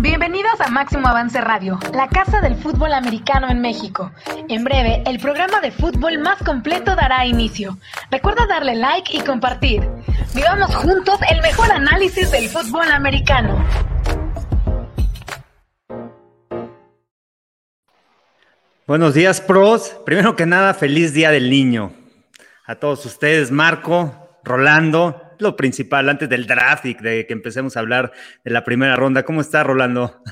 Bienvenidos a Máximo Avance Radio, la casa del fútbol americano en México. En breve, el programa de fútbol más completo dará inicio. Recuerda darle like y compartir. Vivamos juntos el mejor análisis del fútbol americano. Buenos días, pros. Primero que nada, feliz Día del Niño. A todos ustedes, Marco, Rolando, lo principal antes del draft y de que empecemos a hablar de la primera ronda. ¿Cómo está, Rolando?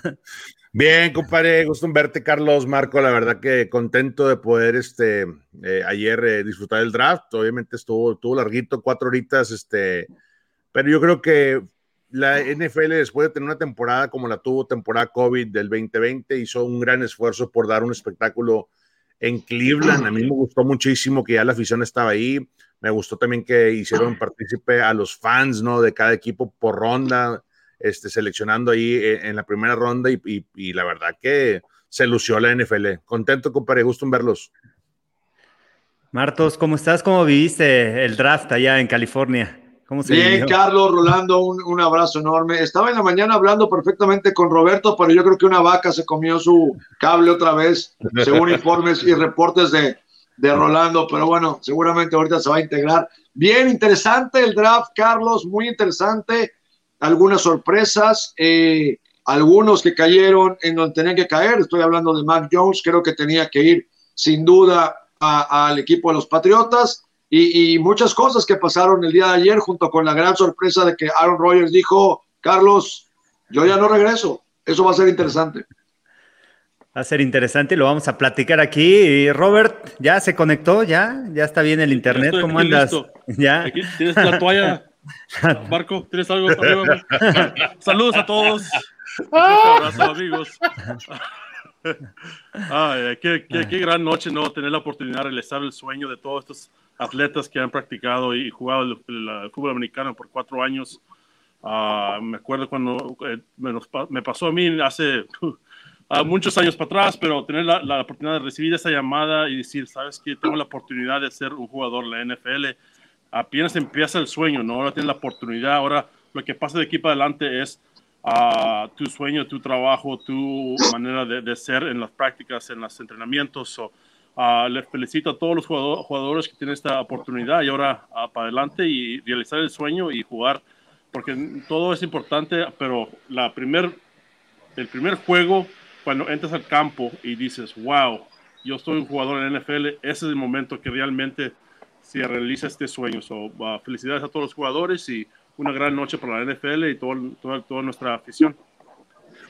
Bien, compadre, gusto en verte, Carlos, Marco, la verdad que contento de poder este, eh, ayer eh, disfrutar del draft. Obviamente estuvo, estuvo larguito, cuatro horitas, este, pero yo creo que la NFL, después de tener una temporada como la tuvo temporada COVID del 2020, hizo un gran esfuerzo por dar un espectáculo en Cleveland. A mí me gustó muchísimo que ya la afición estaba ahí. Me gustó también que hicieron partícipe a los fans, ¿no? De cada equipo por ronda, este, seleccionando ahí en, la primera ronda y, la verdad que se lució la NFL. Contento, compadre, gusto en verlos. Martos, ¿cómo estás? ¿Cómo viviste el draft allá en California? ¿Cómo se Bien, Carlos, Rolando, un, un, abrazo enorme. Estaba en la mañana hablando perfectamente con Roberto, pero yo creo que una vaca se comió su cable otra vez, según informes y reportes de, de Rolando, pero bueno, seguramente ahorita se va a integrar. Bien interesante el draft, Carlos, muy interesante. Algunas sorpresas, eh, algunos que cayeron en donde tenían que caer. Estoy hablando de Mac Jones, creo que tenía que ir sin duda al equipo de los Patriotas. Y, y, muchas cosas que pasaron el día de ayer, junto con la gran sorpresa de que Aaron Rodgers dijo: Carlos, yo ya no regreso. Eso va a ser interesante. Va a ser interesante, lo vamos a platicar aquí. Robert, ¿ya se conectó? ¿Ya? ¿Ya está bien el internet? ¿Cómo andas? ¿Ya? Aquí tienes la toalla. Marco, ¿tienes algo? Saludos a todos. Un abrazo, amigos. Ay, qué, qué, gran noche, ¿no? Tener la oportunidad de realizar el sueño de todos estos atletas que han practicado y jugado el, fútbol americano por cuatro años. Uh, me acuerdo cuando eh, me, me, pasó a mí hace muchos años para atrás, pero tener la, la, oportunidad de recibir esa llamada y decir, sabes que tengo la oportunidad de ser un jugador de la NFL, apenas empieza el sueño, ¿no? Ahora tienes la oportunidad, ahora lo que pasa de aquí para adelante es uh, tu sueño, tu trabajo, tu manera de, de, ser en las prácticas, en los entrenamientos. So, uh, les felicito a todos los jugadores que tienen esta oportunidad y ahora uh, para adelante y realizar el sueño y jugar, porque todo es importante, pero la primer, el primer juego cuando entras al campo y dices, wow, yo soy un jugador en la NFL, ese es el momento que realmente se realiza este sueño. So, uh, felicidades a todos los jugadores y una gran noche para la NFL y todo, toda nuestra afición.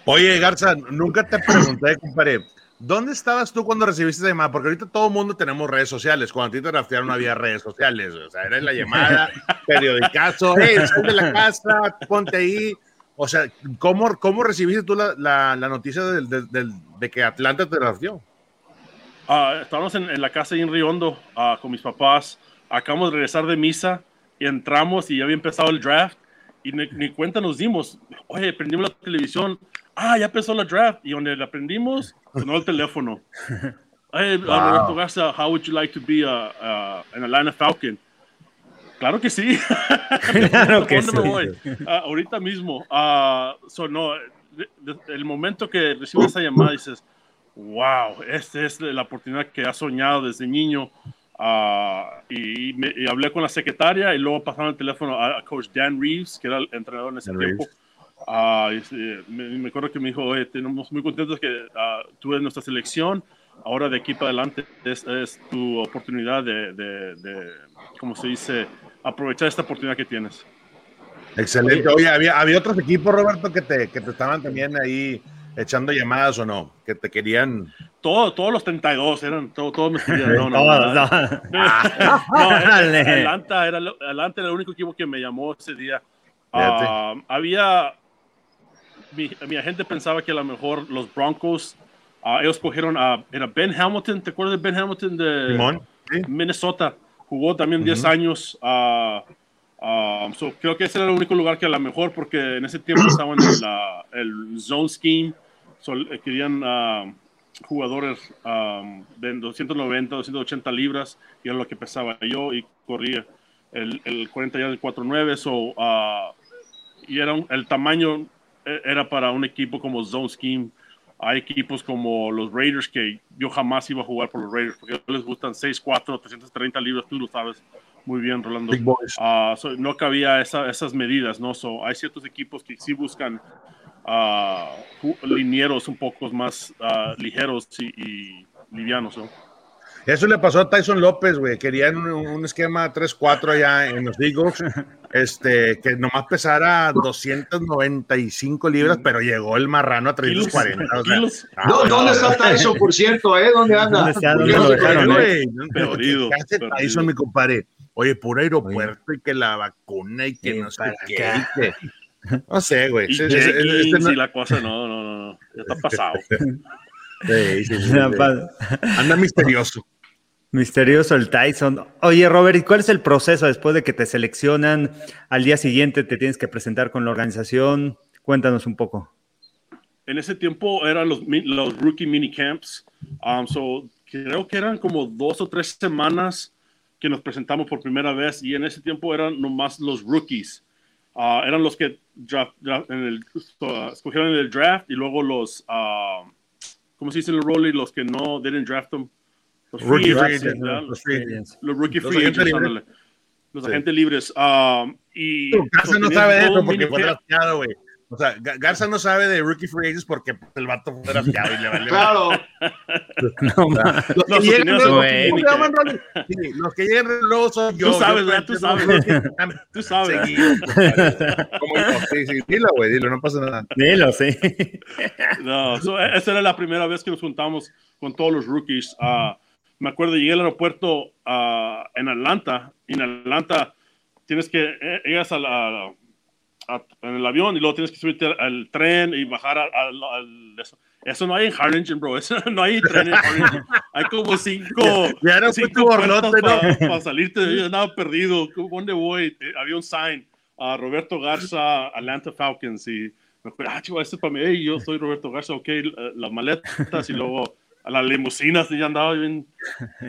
Oye, Garza, nunca te pregunté, compadre, ¿dónde estabas tú cuando recibiste esa llamada? Porque ahorita todo el mundo tenemos redes sociales. Cuando a ti te draftearon no había redes sociales. O sea, era la llamada, periodicazo, hey, sal de la casa, ponte ahí. O sea, ¿cómo, cómo recibiste tú la, la, noticia de, que Atlanta te drafteó? Uh, estábamos en, la casa en Riondo uh, con mis papás. Acabamos de regresar de misa y entramos y ya había empezado el draft y ni, cuenta nos dimos. Oye, prendimos la televisión. Ah, ya empezó la draft. Y donde la prendimos, sonó el teléfono. Hey, wow. Roberto Garza, how would you like to be a, an Atlanta Falcon? Claro que sí. claro que sí. Ah, ahorita mismo. Uh, so, no, el momento que recibes esa llamada dices, wow, esta es la oportunidad que has soñado desde niño. Uh, y, me, hablé con la secretaria y luego pasaron el teléfono a, coach Dan Reeves, que era el entrenador en ese tiempo. Uh, me, acuerdo que me dijo, oye, tenemos muy contentos que tú eres nuestra selección. Ahora de aquí para adelante es, es tu oportunidad de, de, de, ¿cómo se dice? Aprovechar esta oportunidad que tienes. Excelente. Oye, ¿había, había otros equipos, Roberto, que te, que te estaban también ahí echando llamadas o no? Que te querían. Todo, todos los 32 eran, todo, todos me querían. No, no, no. no. Atlanta, era, Atlanta era el único equipo que me llamó ese día. Uh, había. Mi, mi, agente pensaba que a lo mejor los Broncos, uh, ellos cogieron a. Era Ben Hamilton, ¿te acuerdas de Ben Hamilton de Minnesota? Jugó también 10 años. Uh, uh, creo que ese era el único lugar que a lo mejor, porque en ese tiempo estaban en la, el zone scheme, eh, querían uh, jugadores de 290, 280 libras, y era lo que pesaba yo, y corría el, el 40 ya del 49, so, y era el tamaño e, era para un equipo como Zone Scheme. Hay equipos como los Raiders que yo jamás iba a jugar por los Raiders porque les gustan 6'4, 330 libras, tú lo sabes muy bien, Rolando. Uh, so, no cabía esa, esas medidas, ¿no? So, hay ciertos equipos que sí buscan uh, linieros un poco más uh, ligeros y, y livianos, ¿no? Eso le pasó a Tyson López, güey. Querían un, un esquema 3-4 allá en los Eagles, este, que nomás pesara 295 libras, pero llegó el marrano a 340. O sea, no, ¿Dónde está Tyson, por cierto? Eh? ¿Dónde anda? ¿Dónde está? ¿Dónde lo dejaron, güey? ¿Qué hace Tyson, mi compadre? Oye, puro aeropuerto y que la vacuna y que no sé qué. Que, no sé, güey. Y, es, es, es, no... la cosa, no, no, no, ya está pasado. sí, sí, sí, Anda misterioso. Misterioso el Tyson. Oye, Robert, ¿y cuál es el proceso después de que te seleccionan? Al día siguiente te tienes que presentar con la organización. Cuéntanos un poco. En ese tiempo eran los, los rookie mini camps. Um, so, creo que eran como dos o tres semanas que nos presentamos por primera vez y en ese tiempo eran nomás los rookies. Uh, eran los que draft, en el, escogieron en el draft y luego los, uh, ¿cómo se dice en el? Los que no didn't draft them. Los rookie free agents, los, free agents. Los rookie free agents, agentes los sí. agentes libres. Um, y Garza no sabe de eso porque fue drafteado, güey. O sea, Garza no sabe de rookie free agents porque el vato fue drafteado y le vale. Claro. no, los, que llegan, los que llegan luego son yo. Tú sabes, ¿verdad? Tú sabes. Tú sabes. Sí, sí, dilo, güey, dilo, no pasa nada. Dilo, sí. No, so, esa era la primera vez que nos juntamos con todos los rookies. Uh, me acuerdo, llegué al aeropuerto uh, en Atlanta. Y en Atlanta tienes que, eh, llegas a la, a, en el avión y luego tienes que subirte al tren y bajar al, eso. eso. no hay en Harlingen, bro. Eso no hay tren en Harlingen. Hay como cinco, ya no cinco borlote, para pa salirte. Yo andaba perdido. ¿Dónde voy? Había un sign. Uh, Roberto Garza, Atlanta Falcons. Y me acuerdo, ah, chico, este es para mí. Hey, yo soy Roberto Garza. Ok, las maletas y luego a las limusinas. Y ya andaba bien,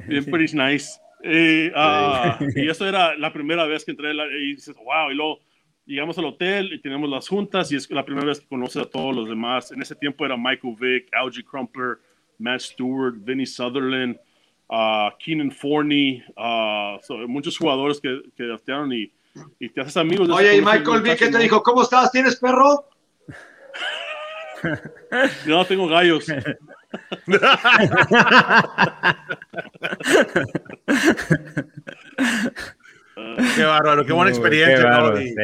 bien pretty nice. Y, uh, y, eso era la primera vez que entré y dices, wow, y luego llegamos al hotel y tenemos las juntas y es la primera vez que conoces a todos los demás. En ese tiempo era Michael Vick, Algie Crumpler, Matt Stewart, Vinny Sutherland, uh, Keenan Forney, uh, so, muchos jugadores que, que draftearon y, y, te haces amigos. De Oye, y Michael Vick, ¿qué te dijo? ¿Cómo estás? ¿Tienes perro? no, tengo gallos. qué bárbaro, qué buena experiencia. Qué bárbaro, ¿no? y, sí.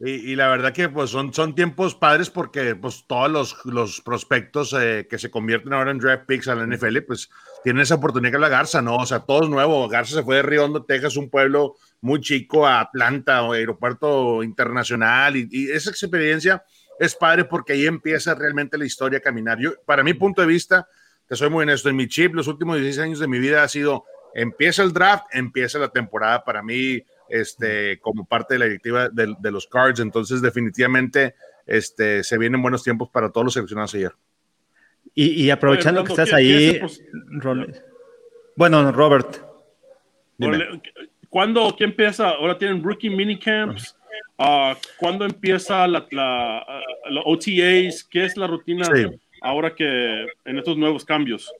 y, y, la verdad que pues son, son tiempos padres porque pues todos los, los prospectos eh, que se convierten ahora en draft picks a la NFL pues tienen esa oportunidad que la Garza, ¿no? O sea, todo es nuevo. Garza se fue de Riondo, Texas, un pueblo muy chico, a Atlanta, o aeropuerto internacional y, y esa experiencia es padre porque ahí empieza realmente la historia a caminar. Yo, para mi punto de vista, te soy muy honesto, en mi chip los últimos 16 años de mi vida ha sido, empieza el draft, empieza la temporada para mí este, como parte de la directiva de, de los Cards, entonces definitivamente este, se vienen buenos tiempos para todos los seleccionados ayer. Y, y aprovechando Oye, que estás ahí, bueno, Robert. Dime. ¿Cuándo qué empieza? Ahora tienen rookie minicamps. Uh, ¿Cuándo empieza la, la, la, OTAs? ¿Qué es la rutina sí. ahora que en estos nuevos cambios?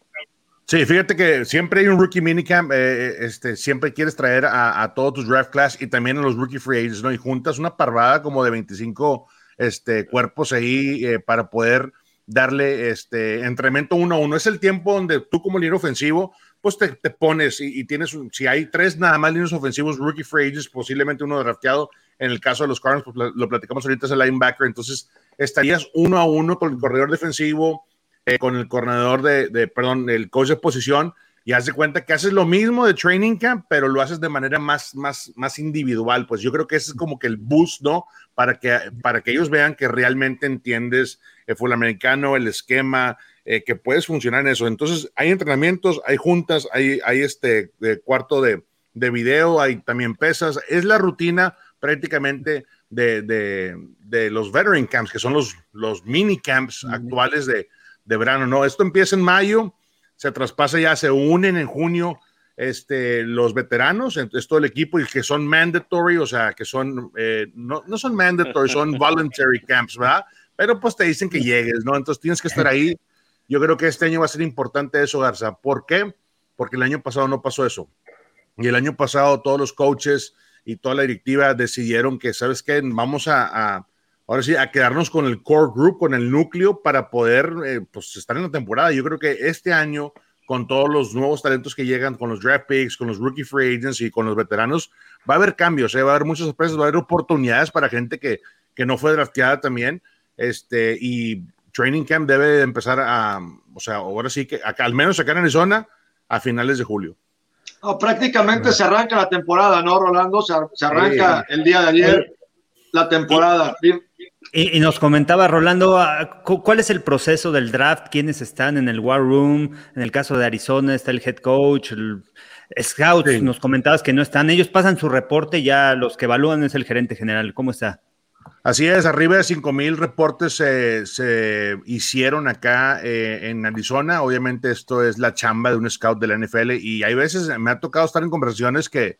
Sí, fíjate que siempre hay un rookie minicamp, eh, este, siempre quieres traer a, a, todos tus draft class y también a los rookie free agents, ¿no? Y juntas una parvada como de 25 este, cuerpos ahí eh, para poder darle este entrenamiento uno a uno. Es el tiempo donde tú como líder ofensivo, pues te, te pones y, y, tienes, si hay tres nada más líneas ofensivos, rookie free agents, posiblemente uno drafteado, en el caso de los Cardinals, pues lo platicamos ahorita, es el linebacker, entonces estarías uno a uno con el corredor defensivo, eh, con el corredor de, de, perdón, el coach de posición, y haz de cuenta que haces lo mismo de training camp, pero lo haces de manera más, más, más individual. Pues yo creo que ese es como que el boost, ¿no? Para que, para que ellos vean que realmente entiendes el fútbol americano, el esquema, eh, que puedes funcionar en eso. Entonces, hay entrenamientos, hay juntas, hay, hay este de cuarto de, de video, hay también pesas. Es la rutina prácticamente de, de, de los veteran camps, que son los, los mini camps actuales de, de verano. No, esto empieza en mayo se traspasa ya, se unen en junio este, los veteranos, es todo el equipo y que son mandatory, o sea, que son, eh, no, no, son mandatory, son voluntary camps, ¿verdad? pero pues te dicen que llegues, ¿no? Entonces tienes que estar ahí. Yo creo que este año va a ser importante eso, Garza. ¿Por qué? Porque el año pasado no pasó eso. Y el año pasado todos los coaches y toda la directiva decidieron que, ¿sabes qué? Vamos a, ahora sí, a quedarnos con el core group, con el núcleo para poder, eh, pues, estar en la temporada. Yo creo que este año, con todos los nuevos talentos que llegan, con los draft picks, con los rookie free agents y con los veteranos, va a haber cambios, ¿eh? va a haber muchas sorpresas, va a haber oportunidades para gente que, que no fue drafteada también. Este, y Training Camp debe empezar a, o sea, ahora sí que al menos acá en Arizona, a finales de julio. Prácticamente se arranca la temporada, ¿no, Rolando? Se, arranca el día de ayer la temporada. Y, nos comentaba Rolando, ah, ¿cuál es el proceso del draft? ¿Quiénes están en el War Room? En el caso de Arizona está el head coach, el scout. Nos comentabas que no están. Ellos pasan su reporte, ya los que evalúan es el gerente general. ¿Cómo está? Así es, arriba de 5 mil reportes se, hicieron acá eh, en Arizona. Obviamente esto es la chamba de un scout de la NFL y hay veces me ha tocado estar en conversaciones que,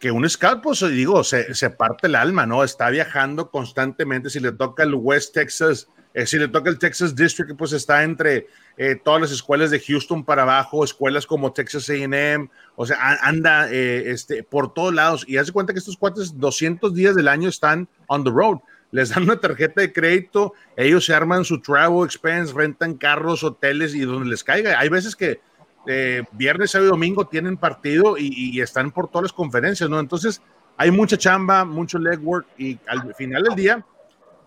que un scout, pues digo, se, se parte el alma, ¿no? Está viajando constantemente. Si le toca el West Texas, eh, si le toca el Texas District, pues está entre eh, todas las escuelas de Houston para abajo, escuelas como Texas AM, o sea, anda eh, este, por todos lados y hace cuenta que estos cuates 200 días del año están on the road. Les dan una tarjeta de crédito, ellos se arman su travel expense, rentan carros, hoteles y donde les caiga. Hay veces que viernes, sábado y domingo tienen partido y, y, están por todas las conferencias, ¿no? Entonces, hay mucha chamba, mucho legwork y al final del día,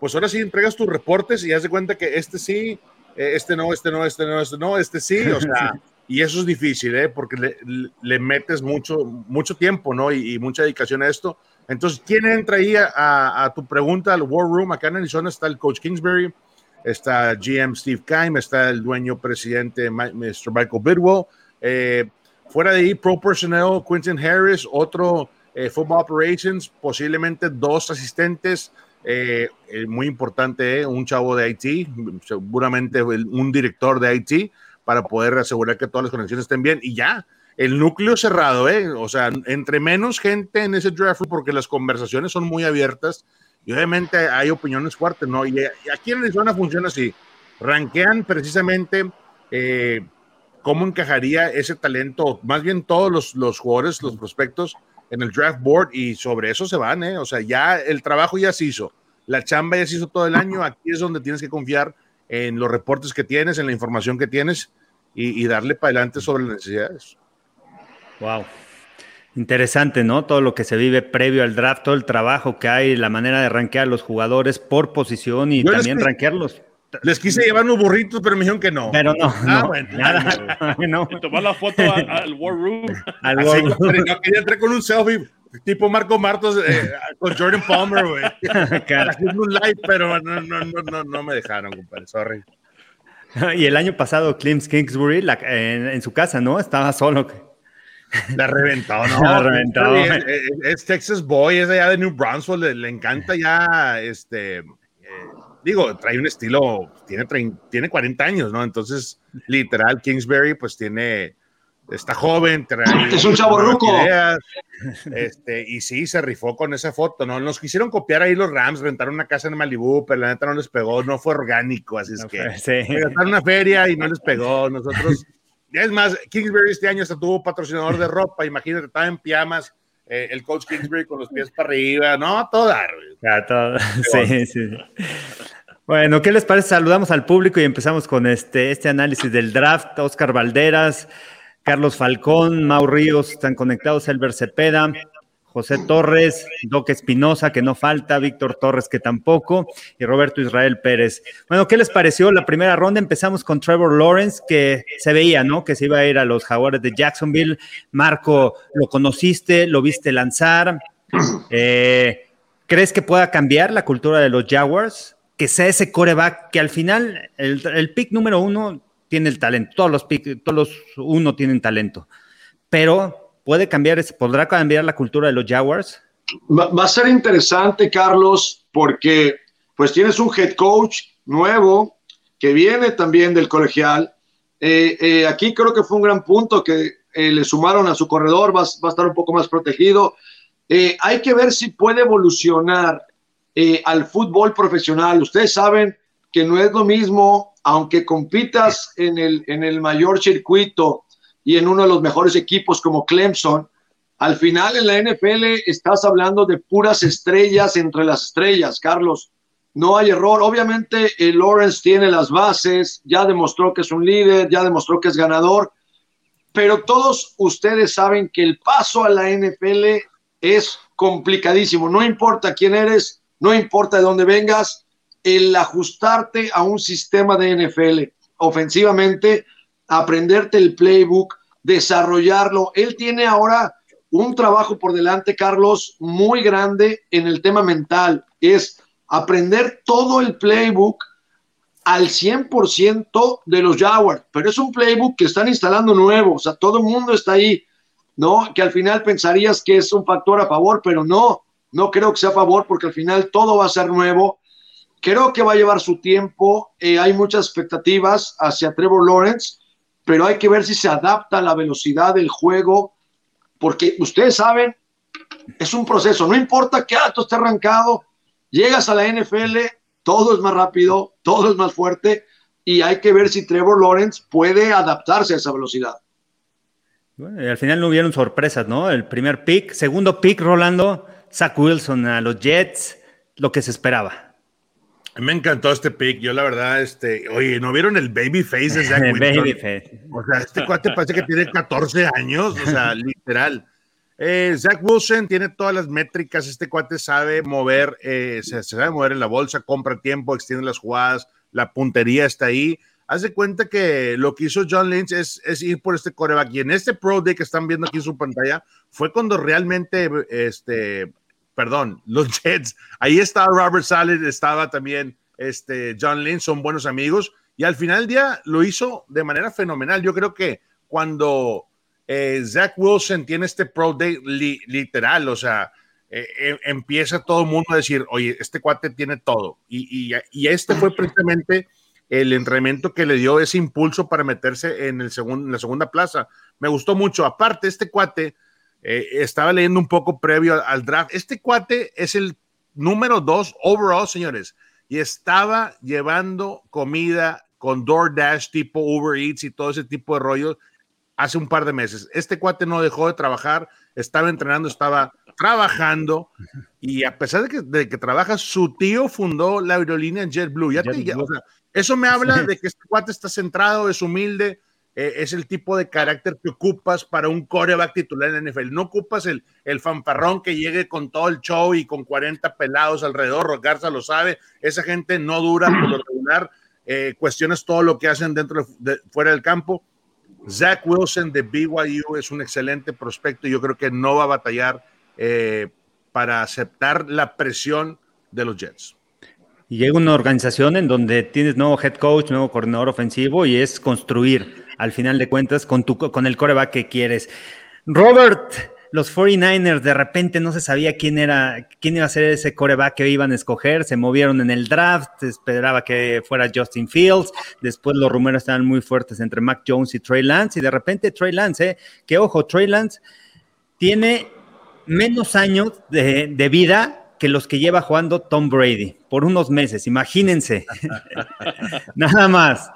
pues ahora sí entregas tus reportes y haz de cuenta que este sí, eh, este no, este no, este no, este no, este sí, o sea, y eso es difícil, ¿eh? Porque le, le metes mucho, mucho tiempo, ¿no? Y, mucha dedicación a esto. Entonces, ¿quién entra ahí a, a, tu pregunta al War Room? Acá en Arizona está el coach Kingsbury, está GM Steve Keim, está el dueño presidente Mr. Michael Bidwell. Eh, fuera de ahí, Pro Personnel, Quentin Harris, otro eh, Football Operations, posiblemente dos asistentes, eh, eh, muy importante, eh, un chavo de IT, seguramente un director de IT, para poder asegurar que todas las conexiones estén bien y ya. El núcleo cerrado, ¿eh? o sea, entre menos gente en ese draft, porque las conversaciones son muy abiertas y obviamente hay opiniones fuertes, ¿no? Y, aquí en Arizona funciona así: ranquean precisamente cómo encajaría ese talento, más bien todos los, los jugadores, los prospectos, en el draft board y sobre eso se van, ¿eh? O sea, ya el trabajo ya se hizo, la chamba ya se hizo todo el año, aquí es donde tienes que confiar en los reportes que tienes, en la información que tienes y, darle para adelante sobre las necesidades. Wow. Interesante, ¿no? Todo lo que se vive previo al draft, todo el trabajo que hay, la manera de rankear a los jugadores por posición y también rankearlos les quise llevar unos burritos, pero me dijeron que no. Pero no, ah, no, bueno, nada, no. Y tomar la foto al, War Room. Al War Room. No quería entrar con un selfie tipo Marco Martos eh, con Jordan Palmer, güey. un live, pero no, no, no, no, me dejaron, compadre, sorry. Y el año pasado, Clint Kingsbury la, en, en, su casa, ¿no? Estaba solo. La reventó, ¿no? La reventó. Es, es, Texas Boy, es allá de New Brunswick, le, le encanta ya este digo, trae un estilo, tiene, tiene 40 años, ¿no? Entonces, literal, Kingsbury, pues tiene, está joven, trae, es un chavo ruco. este, y sí, se rifó con esa foto, ¿no? Nos quisieron copiar ahí los Rams, rentaron una casa en Malibu, pero la neta no les pegó, no fue orgánico, así es que sí. una feria y no les pegó. Nosotros, es más, Kingsbury este año hasta tuvo patrocinador de ropa, imagínate, estaba en pijamas eh, el coach Kingsbury con los pies para arriba, no, todo todo. Sí, sí. Bueno, ¿qué les parece? Saludamos al público y empezamos con este, este análisis del draft. Oscar Valderas, Carlos Falcón, Mau Ríos están conectados, Elber Cepeda, José Torres, Doc Espinosa, que no falta, Víctor Torres, que tampoco, y Roberto Israel Pérez. Bueno, ¿qué les pareció la primera ronda? Empezamos con Trevor Lawrence, que se veía, ¿no? Que se iba a ir a los Jaguares de Jacksonville. Marco, lo conociste, lo viste lanzar. Eh, ¿Crees que pueda cambiar la cultura de los Jaguars? Que sea ese coreback que al final, el, pick número uno tiene el talento, todos los pick, todos los uno tienen talento, pero puede cambiar, podrá cambiar la cultura de los Jaguars? Va, a ser interesante, Carlos, porque pues tienes un head coach nuevo que viene también del colegial. Eh, eh, aquí creo que fue un gran punto que eh, le sumaron a su corredor, va, va, a estar un poco más protegido. hay que ver si puede evolucionar al fútbol profesional. Ustedes saben que no es lo mismo, aunque compitas en el, en el mayor circuito y en uno de los mejores equipos como Clemson, al final en la NFL estás hablando de puras estrellas entre las estrellas, Carlos. No hay error. Obviamente, el Lawrence tiene las bases, ya demostró que es un líder, ya demostró que es ganador, pero todos ustedes saben que el paso a la NFL es complicadísimo. No importa quién eres, no importa de dónde vengas, el ajustarte a un sistema de NFL ofensivamente, aprenderte el playbook, desarrollarlo. Él tiene ahora un trabajo por delante, Carlos, muy grande en el tema mental. Es aprender todo el playbook al 100% de los Jaguars, pero es un playbook que están instalando nuevo, o sea, todo el mundo está ahí, ¿no? Que al final pensarías que es un factor a favor, pero no, no creo que sea a favor porque al final todo va a ser nuevo. Creo que va a llevar su tiempo, eh, hay muchas expectativas hacia Trevor Lawrence, pero hay que ver si se adapta a la velocidad del juego, porque ustedes saben, es un proceso, no importa qué alto esté arrancado, llegas a la NFL, todo es más rápido, todo es más fuerte y hay que ver si Trevor Lawrence puede adaptarse a esa velocidad. Bueno, al final no hubieron sorpresas, ¿no? El primer pick, segundo pick, Rolando, Zach Wilson a los Jets, lo que se esperaba. Me encantó este pick. Yo, la verdad, este, oye, ¿no vieron el baby face de Zach Wilson? O sea, este cuate parece que tiene 14 años, o sea, literal. Eh, Zach Wilson tiene todas las métricas, este cuate sabe mover, eh, se, sabe mover en la bolsa, compra tiempo, extiende las jugadas, la puntería está ahí. Haz de cuenta que lo que hizo John Lynch es, ir por este coreback y en este Pro Day que están viendo aquí en su pantalla fue cuando realmente, este, perdón, los Jets, ahí estaba Robert Saleh, estaba también este, John Lynch, son buenos amigos y al final del día lo hizo de manera fenomenal. Yo creo que cuando eh, Zach Wilson tiene este Pro Day literal, o sea, eh, eh, empieza todo el mundo a decir, oye, este cuate tiene todo. Y, este fue precisamente el entrenamiento que le dio ese impulso para meterse en, la segunda plaza. Me gustó mucho. Aparte, este cuate, estaba leyendo un poco previo al, al, draft, este cuate es el número dos overall, señores, y estaba llevando comida con DoorDash tipo Uber Eats y todo ese tipo de rollos hace un par de meses. Este cuate no dejó de trabajar, estaba entrenando, estaba trabajando y a pesar de que, trabaja, su tío fundó la aerolínea JetBlue. Ya eso me habla de que este cuate está centrado, es humilde, eh, es el tipo de carácter que ocupas para un coreback titular en la NFL. No ocupas el, el fanfarrón que llegue con todo el show y con 40 pelados alrededor. Garza lo sabe, esa gente no dura por lo regular. Eh, cuestiones todo lo que hacen dentro de, fuera del campo Zach Wilson de BYU es un excelente prospecto yo creo que no va a batallar eh, para aceptar la presión de los Jets. Y llega una organización en donde tienes nuevo head coach, nuevo coordinador ofensivo y es construir, al final de cuentas, con, tu, con el coreback que quieres. Robert, los 49ers de repente no se sabía quién era, quién iba a ser ese coreback que iban a escoger, se movieron en el draft, esperaba que fuera Justin Fields, después los rumores estaban muy fuertes entre Mac Jones y Trey Lance, y de repente Trey Lance, ¿eh? que ojo, Trey Lance tiene menos años de, de vida que los que lleva jugando Tom Brady por unos meses, imagínense. Nada más.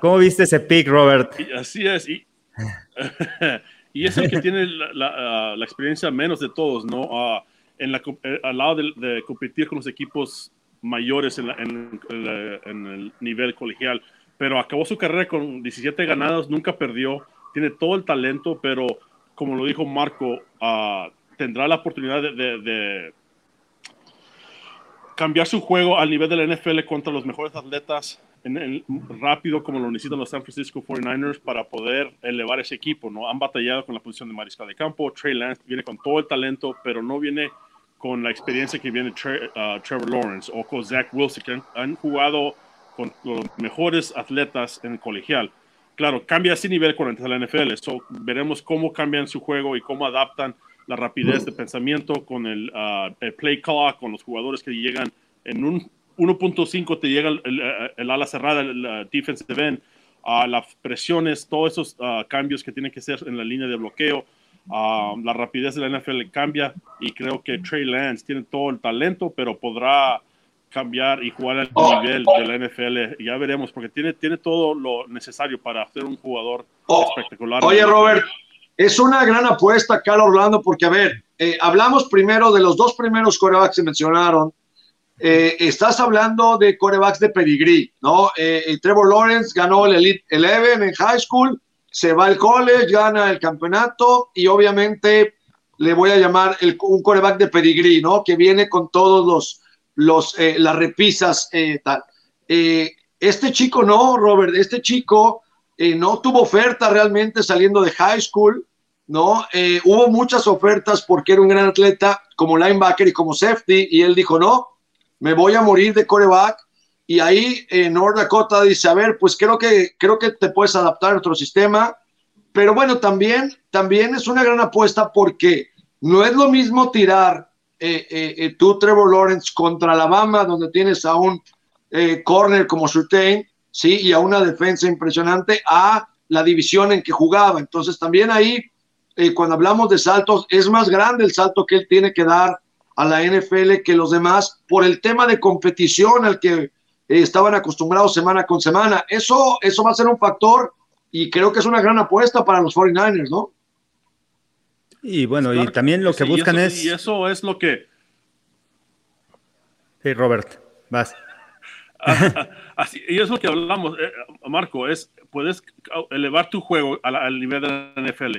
¿Cómo viste ese pick, Robert? Así es. Y... y es el que tiene la, la, experiencia menos de todos, ¿no? Uh, en la, eh, al lado de, competir con los equipos mayores en, en, en, el nivel colegial, pero acabó su carrera con 17 ganados, nunca perdió, tiene todo el talento, pero como lo dijo Marco, uh, tendrá la oportunidad de, de, cambiar su juego al nivel de la NFL contra los mejores atletas en rápido como lo necesitan los San Francisco 49ers para poder elevar ese equipo. ¿no? Han batallado con la posición de mariscal de campo. Trey Lance viene con todo el talento, pero no viene con la experiencia que viene uh, Trevor Lawrence o con Zach Wilson, han, jugado con los mejores atletas en el colegial. Claro, cambia ese nivel a la NFL. So, veremos cómo cambian su juego y cómo adaptan la rapidez de pensamiento con el, uh, el play clock, con los jugadores que llegan en un 1.5 te llega el, ala cerrada, el, defensive end, a las presiones, todos esos cambios que tienen que ser en la línea de bloqueo. Ah, la rapidez de la NFL cambia y creo que Trey Lance tiene todo el talento, pero podrá cambiar y jugar al Oh. nivel de la NFL. Ya veremos, porque tiene, tiene todo lo necesario para ser un jugador Oh. espectacular. Oye, Robert, es una gran apuesta, Carlos Orlando, porque, a ver, eh, hablamos primero de los dos primeros corebacks que mencionaron. Eh, estás hablando de corebacks de pedigrí, ¿no? Eh, Trevor Lawrence ganó el Elite 11 en high school, se va al college, gana el campeonato y obviamente le voy a llamar el- un coreback de pedigrí, ¿no? Que viene con todos los, los las repisas, eh, tal. Este chico no, Robert, este chico no tuvo oferta realmente saliendo de high school, ¿no? Eh, hubo muchas ofertas porque era un gran atleta como linebacker y como safety, y él dijo, no, me voy a morir de coreback. Y ahí eh, North Dakota dice, a ver, pues creo que, creo que te puedes adaptar a nuestro sistema, pero bueno, también, también es una gran apuesta porque no es lo mismo tirar eh, eh, eh, tú, Trevor Lawrence, contra Alabama, donde tienes a un eh, corner como Surtain, ¿sí? Y a una defensa impresionante, a la división en que jugaba. Entonces, también ahí, eh, cuando hablamos de saltos, es más grande el salto que él tiene que dar a la NFL que los demás por el tema de competición al que eh, estaban acostumbrados semana con semana. Eso, eso va a ser un factor y creo que es una gran apuesta para los 49ers, ¿no? Y bueno, y también lo que sí, y buscan eso- es. Y eso es lo que... Sí, Robert, vas. Así, y es lo que hablamos, eh, Marco, es puedes elevar tu juego a la- al nivel de la NFL.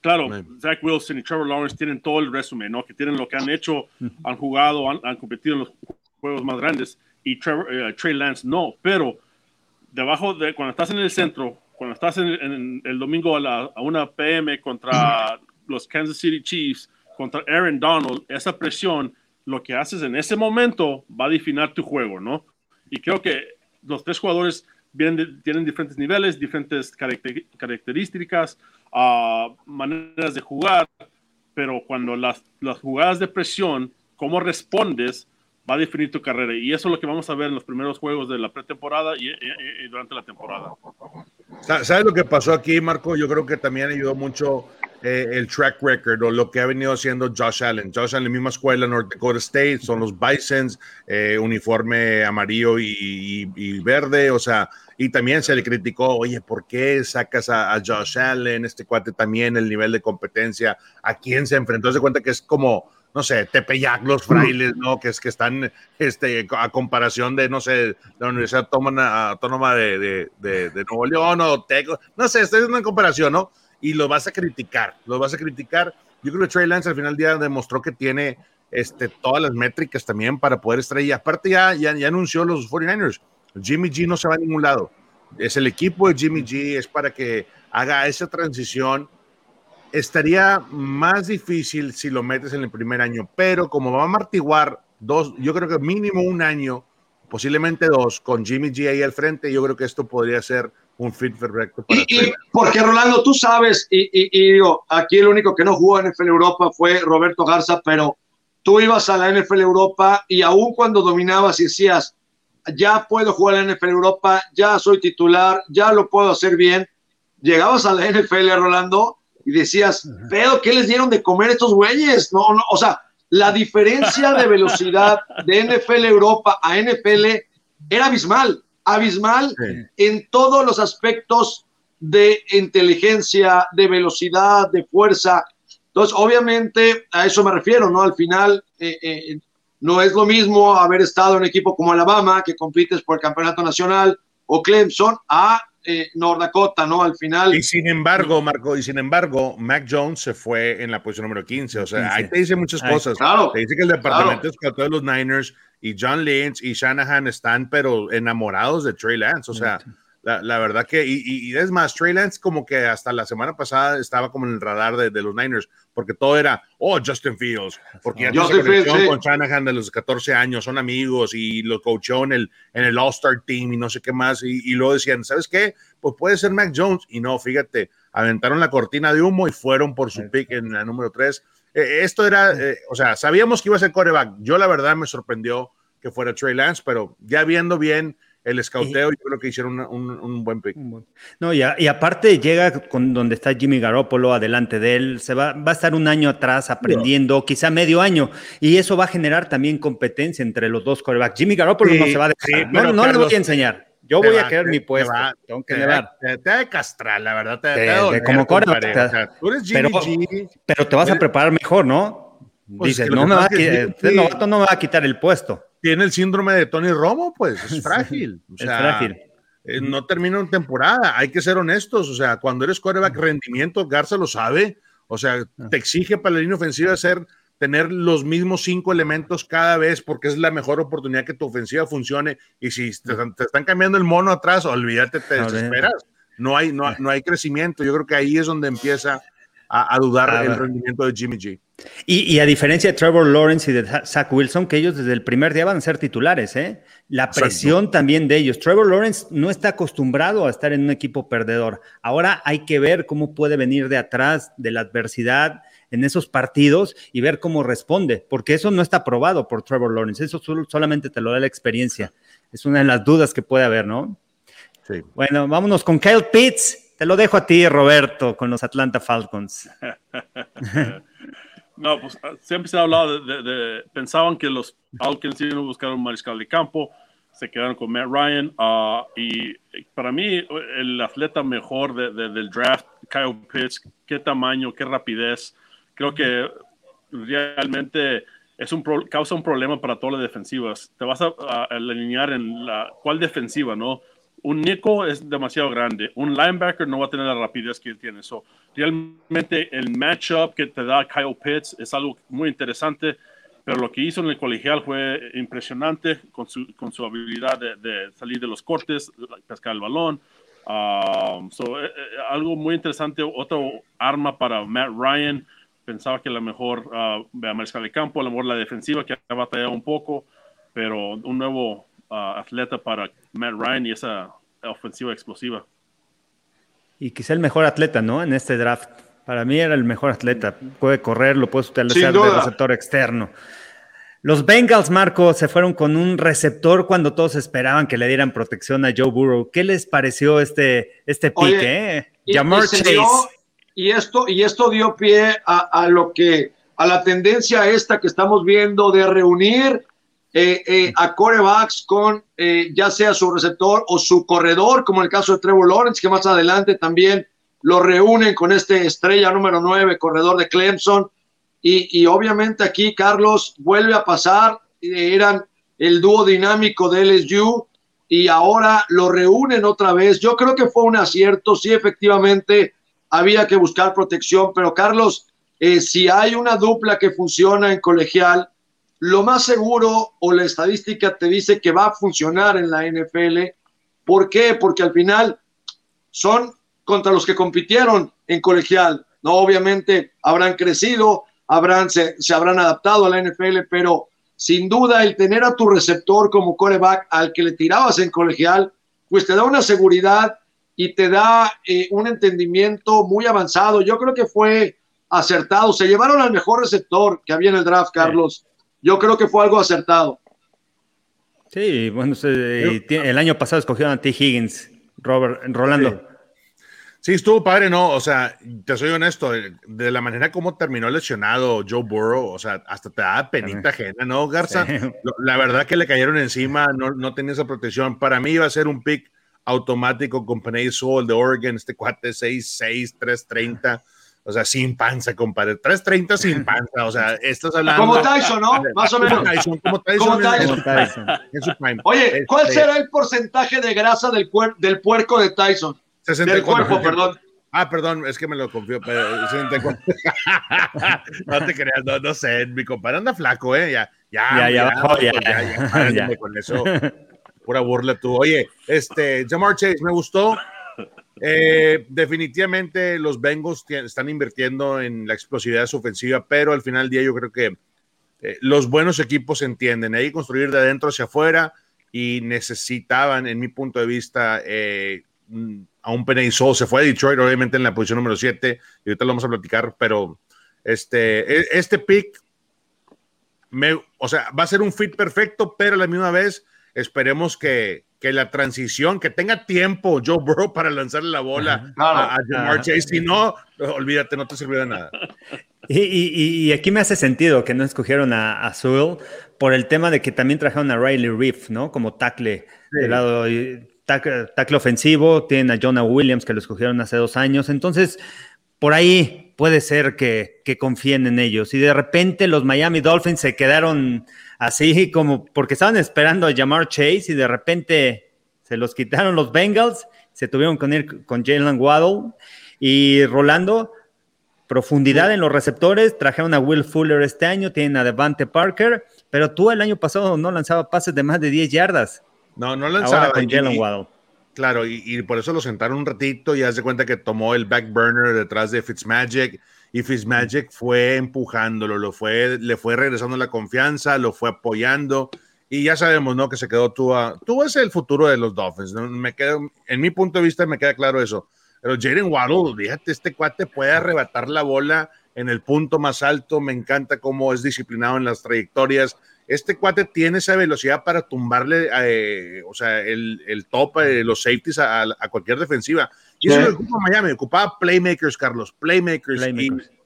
Claro. Zach Wilson y Trevor Lawrence tienen todo el resumen, ¿no? Que tienen lo que han hecho, han jugado, han, han competido en los juegos más grandes y Trevor, eh, Trey Lance no, pero debajo de cuando estás en el centro, cuando estás en, en el domingo a, la, a una PM contra los Kansas City Chiefs, contra Aaron Donald, esa presión, lo que haces en ese momento va a definir tu juego, ¿no? Y creo que los tres jugadores vienen tienen diferentes niveles, diferentes caracter- características, ah, maneras de jugar, pero cuando las, las jugadas de presión, cómo respondes, va a definir tu carrera. Y eso es lo que vamos a ver en los primeros juegos de la pretemporada y, y- y durante la temporada. Sa- ¿Sabes lo que pasó aquí, Marco? Yo creo que también ayudó mucho eh, el track record o lo que ha venido haciendo Josh Allen. Josh Allen, misma escuela, North Dakota State, son los Bisons, eh, uniforme amarillo y, verde, o sea, y también se le criticó, oye, ¿por qué sacas a, Josh Allen, este cuate también, el nivel de competencia? ¿A quién se enfrentó? Se cuenta que es como, no sé, Tepeyac, los frailes, ¿no? Que es que están este, a comparación de, no sé, la Universidad Autónoma, Autónoma de, de, de, de Nuevo León o Teco, no sé, estoy haciendo una comparación, ¿no? Y lo vas a criticar, lo vas a criticar. Yo creo que Trey Lance al final del día demostró que tiene este, todas las métricas también para poder estar ahí. Aparte ya, ya, ya anunció los 49ers, Jimmy G no se va a ningún lado. Es el equipo de Jimmy G, es para que haga esa transición estaría más difícil si lo metes en el primer año, pero como va a amortiguar dos, yo creo que mínimo un año, posiblemente dos, con Jimmy G ahí al frente, yo creo que esto podría ser un fit perfecto para Y, porque Rolando, tú sabes, y, y- y digo, aquí el único que no jugó en NFL Europa fue Roberto Garza, pero tú ibas a la NFL Europa y aún cuando dominabas y decías, ya puedo jugar en la NFL Europa, ya soy titular, ya lo puedo hacer bien, llegabas a la NFL, Rolando, y decías, pero ¿qué les dieron de comer estos güeyes? No, no, o sea, la diferencia de velocidad de NFL Europa a NFL era abismal, abismal Sí. en todos los aspectos de inteligencia, de velocidad, de fuerza. Entonces, obviamente, a eso me refiero, ¿no? Al final, eh, eh, no es lo mismo haber estado en un equipo como Alabama, que compites por el campeonato nacional, o Clemson, a eh, North Dakota, ¿no? Al final. Y sin embargo, Marco, y sin embargo, Mac Jones se fue en la posición número 15. O sea, 15. ahí te dice muchas Ay, cosas. claro, Te dice que el departamento de los Niners y John Lynch y Shanahan están, pero enamorados de Trey Lance. O sea, la, la verdad que, y, y- es más, Trey Lance como que hasta la semana pasada estaba como en el radar de, de los Niners, porque todo era, oh, Justin Fields, porque ya Justin Fields, sí. con Shanahan de los 14 años, son amigos y lo coachó en el, en el All-Star Team y no sé qué más, y, y luego decían, ¿sabes qué? Pues puede ser Mac Jones, y no, fíjate, aventaron la cortina de humo y fueron por su pick en la número 3. esto era, eh, o sea, sabíamos que iba a ser coreback. Yo la verdad me sorprendió que fuera Trey Lance, pero ya viendo bien el escauteo, yo creo que hicieron un, buen pick. No, y, y, aparte llega con donde está Jimmy Garoppolo adelante de él, se va, va a estar un año atrás aprendiendo, quizá medio año, y eso va a generar también competencia entre los dos corebacks. Jimmy Garoppolo no se va a dejar, no, no le voy a enseñar. Yo voy a querer mi puesto. tengo que llevar. Te, te, de castrar, la verdad. Te, de, como coreback. tú eres Jimmy pero, G. pero te vas a preparar mejor, ¿no? Pues Dices, no me va a, este novato no me va a quitar el puesto tiene el síndrome de Tony Romo, pues es frágil. O sea, es frágil. Eh, no termina una temporada, hay que ser honestos. O sea, cuando eres quarterback rendimiento, Garza lo sabe. O sea, ah. te exige para la línea ofensiva ser tener los mismos cinco elementos cada vez porque es la mejor oportunidad que tu ofensiva funcione. Y si te, están cambiando el mono atrás, olvídate, te desesperas. No hay, no, no hay crecimiento. Yo creo que ahí es donde empieza a, dudar el rendimiento de Jimmy G. Y, a diferencia de Trevor Lawrence y de Zach Wilson, que ellos desde el primer día van a ser titulares, ¿eh? La presión también de ellos. Trevor Lawrence no está acostumbrado a estar en un equipo perdedor. Ahora hay que ver cómo puede venir de atrás de la adversidad en esos partidos y ver cómo responde, porque eso no está probado por Trevor Lawrence. Eso solamente te lo da la experiencia. Es una de las dudas que puede haber, ¿no? Sí. Bueno, vámonos con Kyle Pitts. Te lo dejo a ti, Roberto, con los Atlanta Falcons. no, pues ah, siempre se ha hablado de, pensaban que los Falcons iban a buscar un mariscal de campo, se quedaron con Matt Ryan ah, y para mí el atleta mejor del draft, Kyle Pitts, qué tamaño, qué rapidez, creo que realmente es un causa un problema para todas las defensivas. Te vas a, a alinear en la cuál defensiva, ¿no? Un Nico es demasiado grande. Un linebacker no va a tener la rapidez que él tiene. So, realmente el matchup que te da Kyle Pitts es algo muy interesante, pero lo que hizo en el colegial fue impresionante con su, con su habilidad de, salir de los cortes, pescar el balón. Um, so, eh, eh, algo muy interesante, otro arma para Matt Ryan. Pensaba que la mejor uh, Mariscal de campo, a lo mejor la defensiva que ha batallado un poco, pero un nuevo atleta para Matt Ryan y esa ofensiva explosiva. Y quizá el mejor atleta, ¿no? En este draft. Para mí era el mejor atleta. Puede correr, lo puede utilizar de receptor externo. Los Bengals, Marco, se fueron con un receptor cuando todos esperaban que le dieran protección a Joe Burrow. ¿Qué les pareció este, este pick, eh? y, Chase. y, esto, y esto dio pie a, a, lo que, a la tendencia esta que estamos viendo de reunir eh, eh, a corebacks con eh, ya sea su receptor o su corredor, como el caso de Trevor Lawrence, que más adelante también lo reúnen con este estrella número 9, corredor de Clemson. Y, obviamente aquí Carlos vuelve a pasar, eran el dúo dinámico de LSU y ahora lo reúnen otra vez. Yo creo que fue un acierto, sí, efectivamente había que buscar protección, pero Carlos, si hay una dupla que funciona en colegial, lo más seguro o la estadística te dice que va a funcionar en la NFL. ¿Por qué? Porque al final son contra los que compitieron en colegial. No, obviamente habrán crecido, habrán, se, habrán adaptado a la NFL, pero sin duda el tener a tu receptor como coreback al que le tirabas en colegial, pues te da una seguridad y te da eh, un entendimiento muy avanzado. Yo creo que fue acertado. Se llevaron al mejor receptor que había en el draft, Carlos yo creo que fue algo acertado. Sí, bueno, el año pasado escogieron a T. Higgins, Robert, Rolando. Sí. estuvo padre, ¿no? O sea, te soy honesto, de la manera como terminó lesionado Joe Burrow, o sea, hasta te da penita ajena, ¿no, Garza? La verdad que le cayeron encima, no, no tenía esa protección. Para mí iba a ser un pick automático con Penny Soul de Oregon, este cuate 6'6, 330. O sea, sin panza, compadre. 330 sin panza. O sea, estás hablando. Como Tyson, ¿no? Más o menos. como Tyson. Oye, ¿cuál este será el porcentaje de grasa del, del puerco de Tyson? 64. Del cuerpo, perdón. Ah, perdón, es que me lo confío. Pero 64. no te creas, no, no, sé. Mi compadre anda flaco, ¿eh? Ya, ya, ya, ya, ya, ya, ya, con eso. Pura burla tú. Oye, este, Jamar Chase, me gustó. Eh, definitivamente los Bengals están invirtiendo en la explosividad de su ofensiva, pero al final del día yo creo que eh, los buenos equipos entienden ahí construir de adentro hacia afuera y necesitaban, en mi punto de vista, eh, a un Penny. Se fue a Detroit, obviamente, en la posición número 7, y ahorita lo vamos a platicar, pero este, e, este pick, o sea, va a ser un fit perfecto, pero a la misma vez esperemos que que la transición, que tenga tiempo Joe Burrow para lanzarle la bola a, Jamar Chase. Si no, olvídate, no te sirvió de nada. Y, aquí me hace sentido que no escogieron a, a por el tema de que también trajeron a Riley Reef, ¿no? Como tackle del lado tackle, ofensivo. Tienen a Jonah Williams que lo escogieron hace dos años. Entonces, por ahí puede ser que, que confíen en ellos. Y de repente los Miami Dolphins se quedaron así como porque estaban esperando a llamar Chase y de repente se los quitaron los Bengals, se tuvieron con ir con Jalen Waddle y Rolando, profundidad en los receptores, trajeron a Will Fuller este año, tienen a Devante Parker, pero tú el año pasado no lanzaba pases de más de 10 yardas. No, no lanzaba. con Jalen Waddle. Claro, y, por eso lo sentaron un ratito y hace cuenta que tomó el back burner detrás de Fitzmagic y Fitzmagic fue empujándolo, lo fue, le fue regresando la confianza, lo fue apoyando y ya sabemos, ¿no? Que se quedó tú tú es el futuro de los Dolphins, Me quedo, en mi punto de vista me queda claro eso. Pero Jaden Waddle, fíjate, este cuate puede arrebatar la bola en el punto más alto, me encanta cómo es disciplinado en las trayectorias. Este cuate tiene esa velocidad para tumbarle, eh, o sea, el, el top, eh, los safeties a, a, cualquier defensiva. Y eso lo ocupa Miami, ocupaba playmakers, Carlos, playmakers.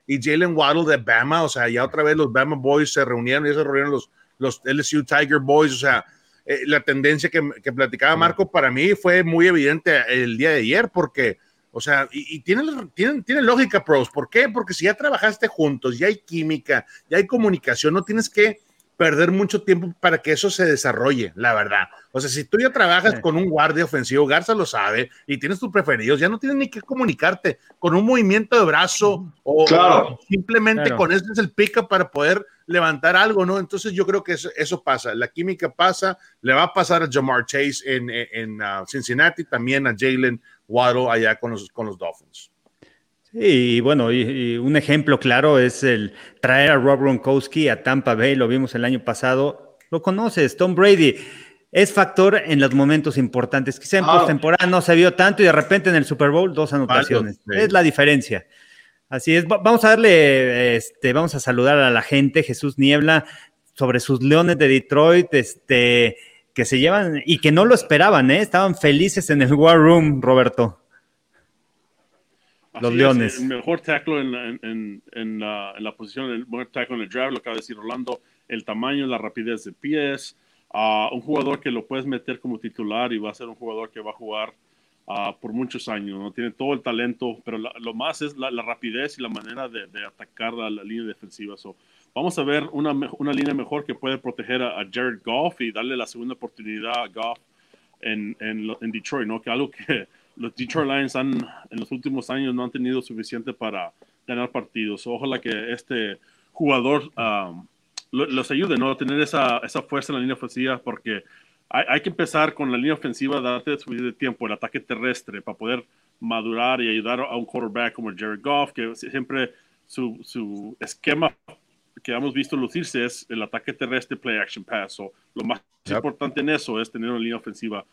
Y, Jalen Waddle de Bama, o sea, ya otra vez los Bama Boys se reunieron y se reunieron los, los LSU Tiger Boys, o sea, eh, la tendencia que, que platicaba Marco para mí fue muy evidente el día de ayer, porque, o sea, y, y tiene, tiene, tiene, lógica, pros. ¿Por qué? Porque si ya trabajaste juntos, ya hay química, ya hay comunicación, no tienes que perder mucho tiempo para que eso se desarrolle, la verdad. O sea, si tú ya trabajas con un guardia ofensivo, Garza lo sabe, y tienes tus preferidos, ya no tienes ni que comunicarte con un movimiento de brazo o, simplemente con eso es el pica para poder levantar algo, ¿no? Entonces yo creo que eso, pasa, la química pasa, le va a pasar a Jamar Chase en, en, uh, Cincinnati, también a Jalen Waddle allá con los, con los Dolphins. Y bueno, y, un ejemplo claro es el traer a Rob Gronkowski a Tampa Bay, lo vimos el año pasado. Lo conoces, Tom Brady es factor en los momentos importantes. Quizá en ah. postemporada no se vio tanto y de repente en el Super Bowl dos anotaciones. Es la diferencia. Así es. Vamos a darle, este, vamos a saludar a la gente, Jesús Niebla, sobre sus Leones de Detroit, este, que se llevan y que no lo esperaban, ¿eh? estaban felices en el War Room, Roberto los Leones. el mejor tackle en, en, la, posición, el mejor tackle en el draft, lo acaba de decir Orlando, el tamaño, la rapidez de pies, uh, un jugador que lo puedes meter como titular y va a ser un jugador que va a jugar uh, por muchos años, ¿no? Tiene todo el talento, pero lo más es la, rapidez y la manera de, atacar la, la, línea defensiva. So, vamos a ver una, una línea mejor que puede proteger a, Jared Goff y darle la segunda oportunidad a Goff en, en Detroit, ¿no? Que algo que los Detroit Lions han, en los últimos años no han tenido suficiente para ganar partidos. Ojalá que este jugador um, los ayude, ¿no? A tener esa, esa, fuerza en la línea ofensiva, porque hay, hay, que empezar con la línea ofensiva, darte suficiente tiempo, el ataque terrestre, para poder madurar y ayudar a un quarterback como Jared Goff, que siempre su, su esquema que hemos visto lucirse es el ataque terrestre, play action pass. lo más importante en eso es tener una línea ofensiva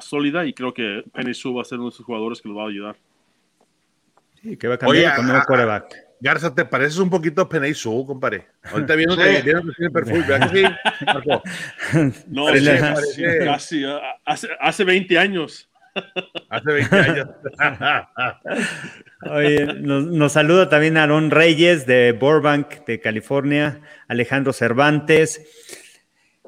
sólida y creo que Penny Su va a ser uno de esos jugadores que lo va a ayudar. Sí, que va a cambiar con nuevo quarterback. Garza, ¿te pareces un poquito a Penny Su, compadre? Ahorita viendo que tiene perfil, ¿verdad que sí? No, casi, hace, hace 20 años. Hace 20 años. Oye, nos, nos, saluda también Aaron Reyes de Burbank, de California, Alejandro Cervantes.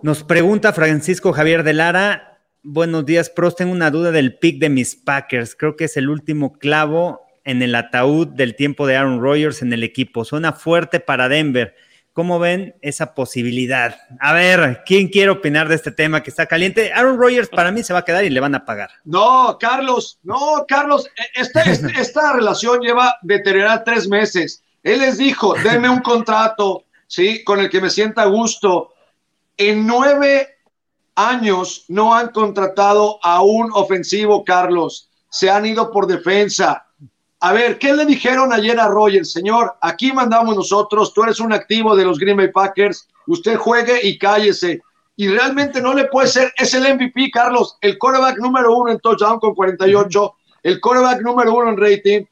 Nos pregunta Francisco Javier de Lara, Buenos días, pros. Tengo una duda del pick de mis Packers. Creo que es el último clavo en el ataúd del tiempo de Aaron Rodgers en el equipo. Suena fuerte para Denver. ¿Cómo ven esa posibilidad? A ver, ¿quién quiere opinar de este tema que está caliente? Aaron Rodgers para mí se va a quedar y le van a pagar. No, Carlos, no, Carlos, e, esta, esta relación lleva deteriorada tres meses. Él les dijo, denme un contrato, ¿sí? Con el que me sienta a gusto. En nueve años no han contratado a un ofensivo, Carlos. Se han ido por defensa. A ver, ¿qué le dijeron ayer a Roger? Señor, aquí mandamos nosotros, tú eres un activo de los Green Bay Packers, usted juegue y cállese. Y realmente no le puede ser, es el MVP, Carlos, el quarterback número uno en touchdown con 48, el quarterback número uno en rating,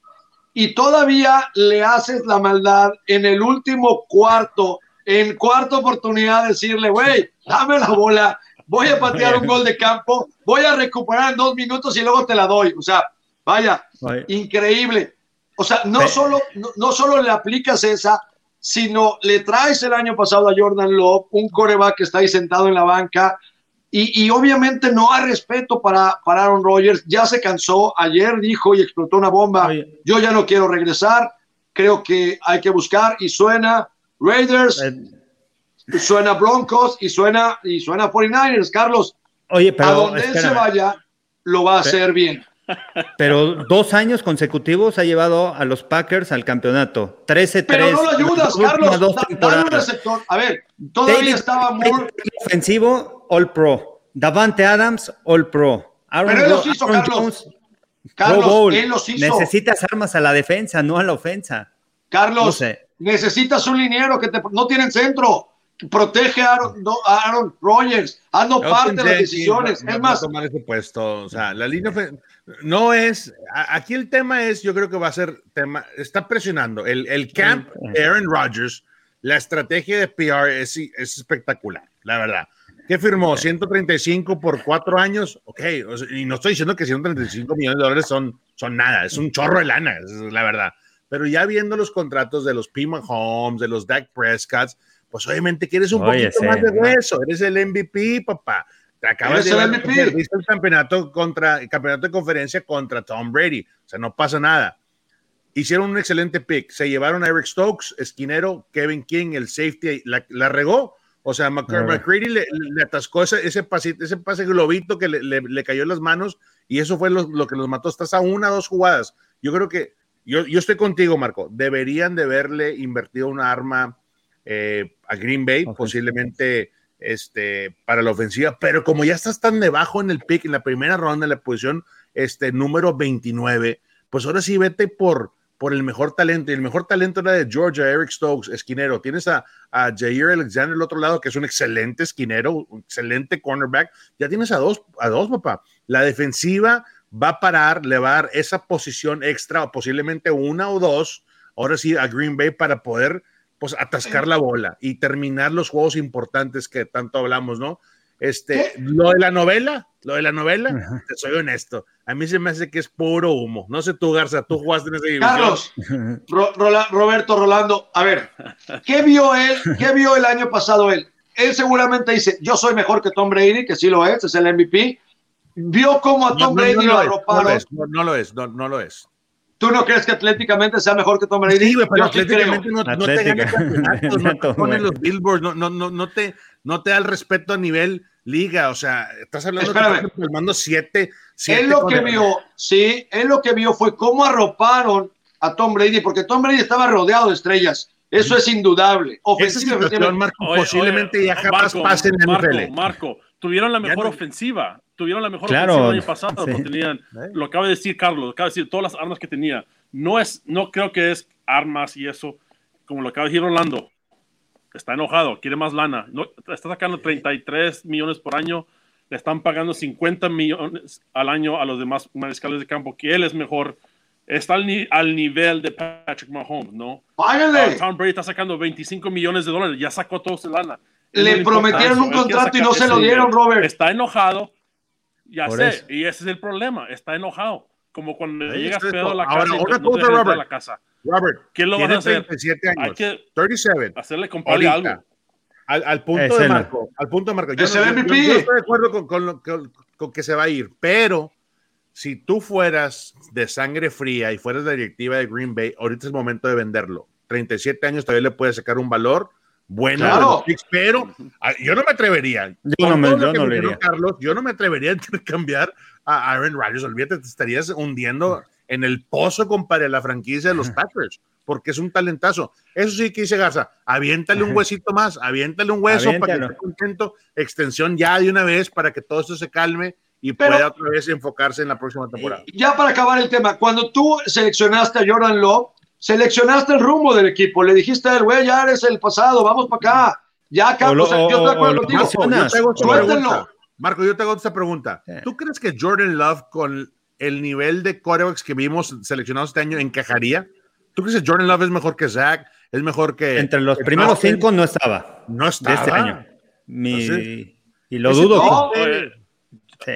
y todavía le haces la maldad en el último cuarto, en cuarta oportunidad, decirle, güey, dame la bola, voy a patear un gol de campo, voy a recuperar en dos minutos y luego te la doy. O sea, vaya, increíble. O sea, no solo, no, solo le aplicas esa, sino le traes el año pasado a Jordan Love, un coreback que está ahí sentado en la banca, y, obviamente no hay respeto para, para Aaron Rodgers. Ya se cansó. Ayer dijo y explotó una bomba. Yo ya no quiero regresar. Creo que hay que buscar. Y suena Raiders, eh. Suena Broncos y suena, y suena 49ers. Carlos, Oye, pero, a donde él se vaya, lo va a hacer bien. Pero dos años consecutivos ha llevado a los Packers al campeonato. 13-3. Pero no lo ayudas, Carlos. receptor. A ver, todavía estaba muy. Ofensivo, All Pro. Davante Adams, All Pro. Pero él los hizo, Carlos. Carlos, él los hizo. Necesitas armas a la defensa, no a la ofensa. Carlos, necesitas un liniero que te, no tienen centro protege a Aaron, no, Aaron Rodgers, hazno parte de las decisiones. es más, tomar ese puesto. O sea, la línea no es. Aquí el tema es, yo creo que va a ser tema. Está presionando el, el camp Aaron Rodgers. La estrategia de PR es, es espectacular, la verdad. ¿Qué firmó? 135 por cuatro años. Ok, y no estoy diciendo que 135 millones de dólares son, son nada, es un chorro de lana, es la verdad. Pero ya viendo los contratos de los Pima Homes, de los Dak Prescotts, pues obviamente quieres un poquito más de hueso, eres el MVP, papá. Te acabas de el, MVP? el campeonato contra el campeonato de conferencia contra Tom Brady, o sea, no pasa nada. Hicieron un excelente pick, se llevaron a Eric Stokes, esquinero, Kevin King, el safety, la, regó. O sea, McCready le, atascó ese, ese, pasito, ese pase globito que le, le, cayó en las manos y eso fue lo, lo, que los mató. Estás a una o dos jugadas. Yo creo que, yo, yo estoy contigo, Marco. Deberían de haberle invertido una arma eh, a Green Bay, posiblemente este, para la ofensiva, pero como ya estás tan debajo en el pick, en la primera ronda, en la posición este, número 29, pues ahora sí vete por, por el mejor talento, y el mejor talento era de Georgia, Eric Stokes, esquinero. Tienes a, a Jair Alexander al otro lado, que es un excelente esquinero, un excelente cornerback. Ya tienes a dos, a dos, papá. La defensiva va a parar, le va a dar esa posición extra, posiblemente una o dos, ahora sí, a Green Bay para poder pues atascar la bola y terminar los juegos importantes que tanto hablamos, ¿no? Este, lo de la novela, lo de la novela, te soy honesto, a mí se me hace que es puro humo. No sé tú, Garza, tú jugaste en ese división. Carlos, Roberto Rolando, a ver, ¿qué vio él? ¿Qué vio el año pasado él? Él seguramente dice, yo soy mejor que Tom Brady, que sí lo es, es el MVP. Vio cómo a Tom Brady lo arroparon. No lo es, no, no lo es. ¿Tú no crees que atléticamente sea mejor que Tom Brady? Sí, pero atléticamente no, no, te gana campeonatos, no te ponen los billboards, no, no, no, no, te, no te da el respeto a nivel liga, o sea, estás hablando Espérame. de mando siete, siete Él lo que vio, sí, él lo que vio fue cómo arroparon a Tom Brady, porque Tom Brady estaba rodeado de estrellas. Eso es indudable. Ofensivamente. Marco, posiblemente ya jamás pase en el Marco, Marco, tuvieron la mejor ofensiva tuvieron la mejor claro, ofensiva el año pasado, tenían, lo acaba de decir Carlos, acaba de decir todas las armas que tenía. No es, no creo que es armas y eso, como lo acaba de decir Orlando. Está enojado, quiere más lana. No, está sacando 33 millones por año, le están pagando 50 millones al año a los demás mariscales de campo, que él es mejor. Está al, al nivel de Patrick Mahomes, ¿no? ¡Págale! Tom Brady está sacando 25 millones de dólares, ya sacó todo su lana. Le prometieron un contrato y no se lo dieron, Robert. Está enojado, ya sé, y ese es el problema, está enojado. Como cuando le llegas pedo a la casa. Ahora, no Robert. La casa. Robert, ¿qué lo vas a hacer? 37 años, Hay que 37. Hacerle comprarle algo. Al, al, punto de Marco, al punto de Marco. Yo, no, yo, yo, estoy de acuerdo con, con, con, con, que se va a ir, pero si tú fueras de sangre fría y fueras la directiva de Green Bay, ahorita es el momento de venderlo. 37 años todavía le puede sacar un valor bueno, claro. pero ah, yo no me atrevería. Yo no me, yo no le Carlos, yo no me atrevería a cambiar a Aaron Rodgers. Olvídate, te estarías hundiendo en el pozo, compadre, la franquicia de los Packers, porque es un talentazo. Eso sí que dice Garza, aviéntale un huesito más, aviéntale un hueso para que esté contento, extensión ya de una vez para que todo esto se calme y pueda otra vez enfocarse en la próxima temporada. Ya para acabar el tema, cuando tú seleccionaste a Jordan Love, seleccionaste el rumbo del equipo, le dijiste a él, güey, ya eres el pasado, vamos para acá. Ya acá, yo te acuerdo contigo. Marco, yo te hago esta pregunta. ¿Tú crees que Jordan Love, con el nivel de quarterbacks que vimos seleccionados este año, encajaría? ¿Tú crees que Jordan Love es mejor que Zach? ¿Es mejor que. Entre los primeros cinco no estaba. No estaba. este año. Mi, Y lo dudo. Sí.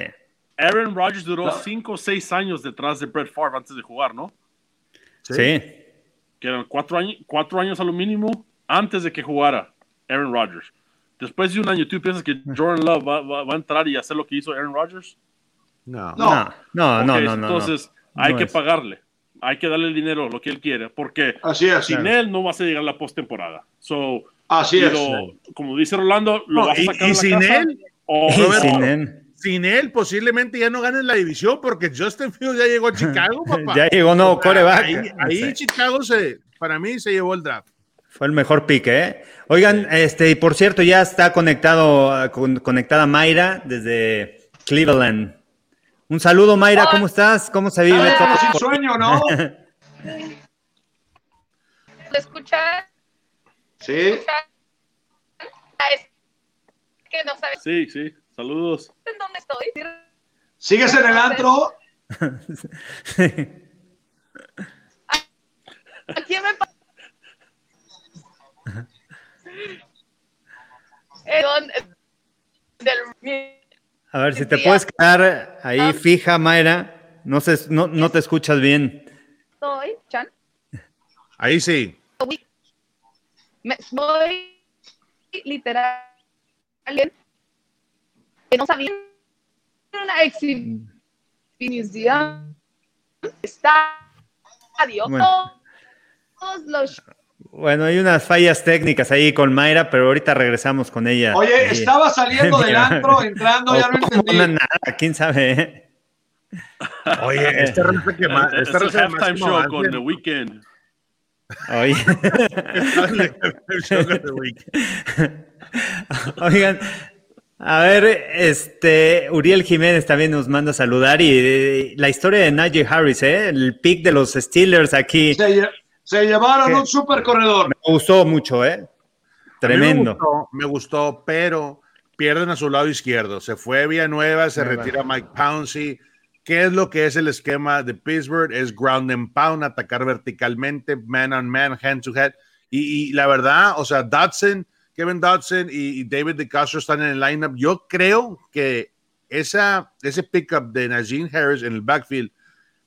Aaron Rodgers duró 5 o 6 años detrás de Brett Favre antes de jugar, ¿no? Sí. Que eran 4 años, cuatro años a lo mínimo antes de que jugara Aaron Rodgers. Después de un año, ¿tú piensas que Jordan Love va, va- va a entrar y hacer lo que hizo Aaron Rodgers? No. No. No, no, no, Ok, no, no. Entonces, hay No que es. pagarle. Hay que darle el dinero, lo que él quiere, porque Así es, sin él no vas a llegar a la postemporada. So, así y es. como dice Rolando, lo No, vas a y- sacar y de la sin casa, él, o- Y sin él. Sin él, posiblemente ya no ganen la división porque Justin Fields ya llegó a Chicago, papá. Ya llegó nuevo O sea, coreback. Ahí, ahí Sí. Chicago se, para mí se llevó el draft. Fue el mejor pique, ¿eh? Oigan, este, y por cierto, ya está conectado, con- conectada Mayra desde Cleveland. Un saludo, Mayra, ¿cómo estás? ¿Cómo se vive Dale, todo? sin sueño, ¿no? ¿Lo escuchan? Sí. Ah, Es que no sabes Sí, sí. Saludos. en dónde estoy. ¿Sigues en el antro? ¿A quién me pa- Eh, ¿dónde? Del... A ver si te puedes quedar ahí fija, Mayra. No, se, no, no te escuchas bien. Estoy, Chan. Ahí sí. Me, voy literal que no sabía una exhibición estadio Bueno. todos los Bueno, hay unas fallas técnicas ahí con Mayra, pero ahorita regresamos con ella. Oye, estaba saliendo del antro, entrando, ya no entendí. no, nada, quién sabe. ¿eh? Oye, este raza que más. Es Este el raza de halftime show con The Weeknd. Oye. El show de The Weeknd. Oigan, a ver, este, Uriel Jiménez también nos manda a saludar y eh, la historia de Najee Harris, ¿eh? el pick de los Steelers aquí, Se, lle- se llevaron ¿Qué? un super corredor. me gustó mucho, ¿eh? Tremendo. Me gustó, me gustó, pero pierden a su lado izquierdo. Se fue Villanueva, se Nueva. retira Mike Pouncey. ¿Qué es lo que es el esquema de Pittsburgh? Es ground and pound, atacar verticalmente, man on man, hand to head. Y, y la verdad, o sea, Dodson, Kevin Dodson y, David DeCastro están en el lineup. Yo creo que esa, ese pickup de Najee Harris en el backfield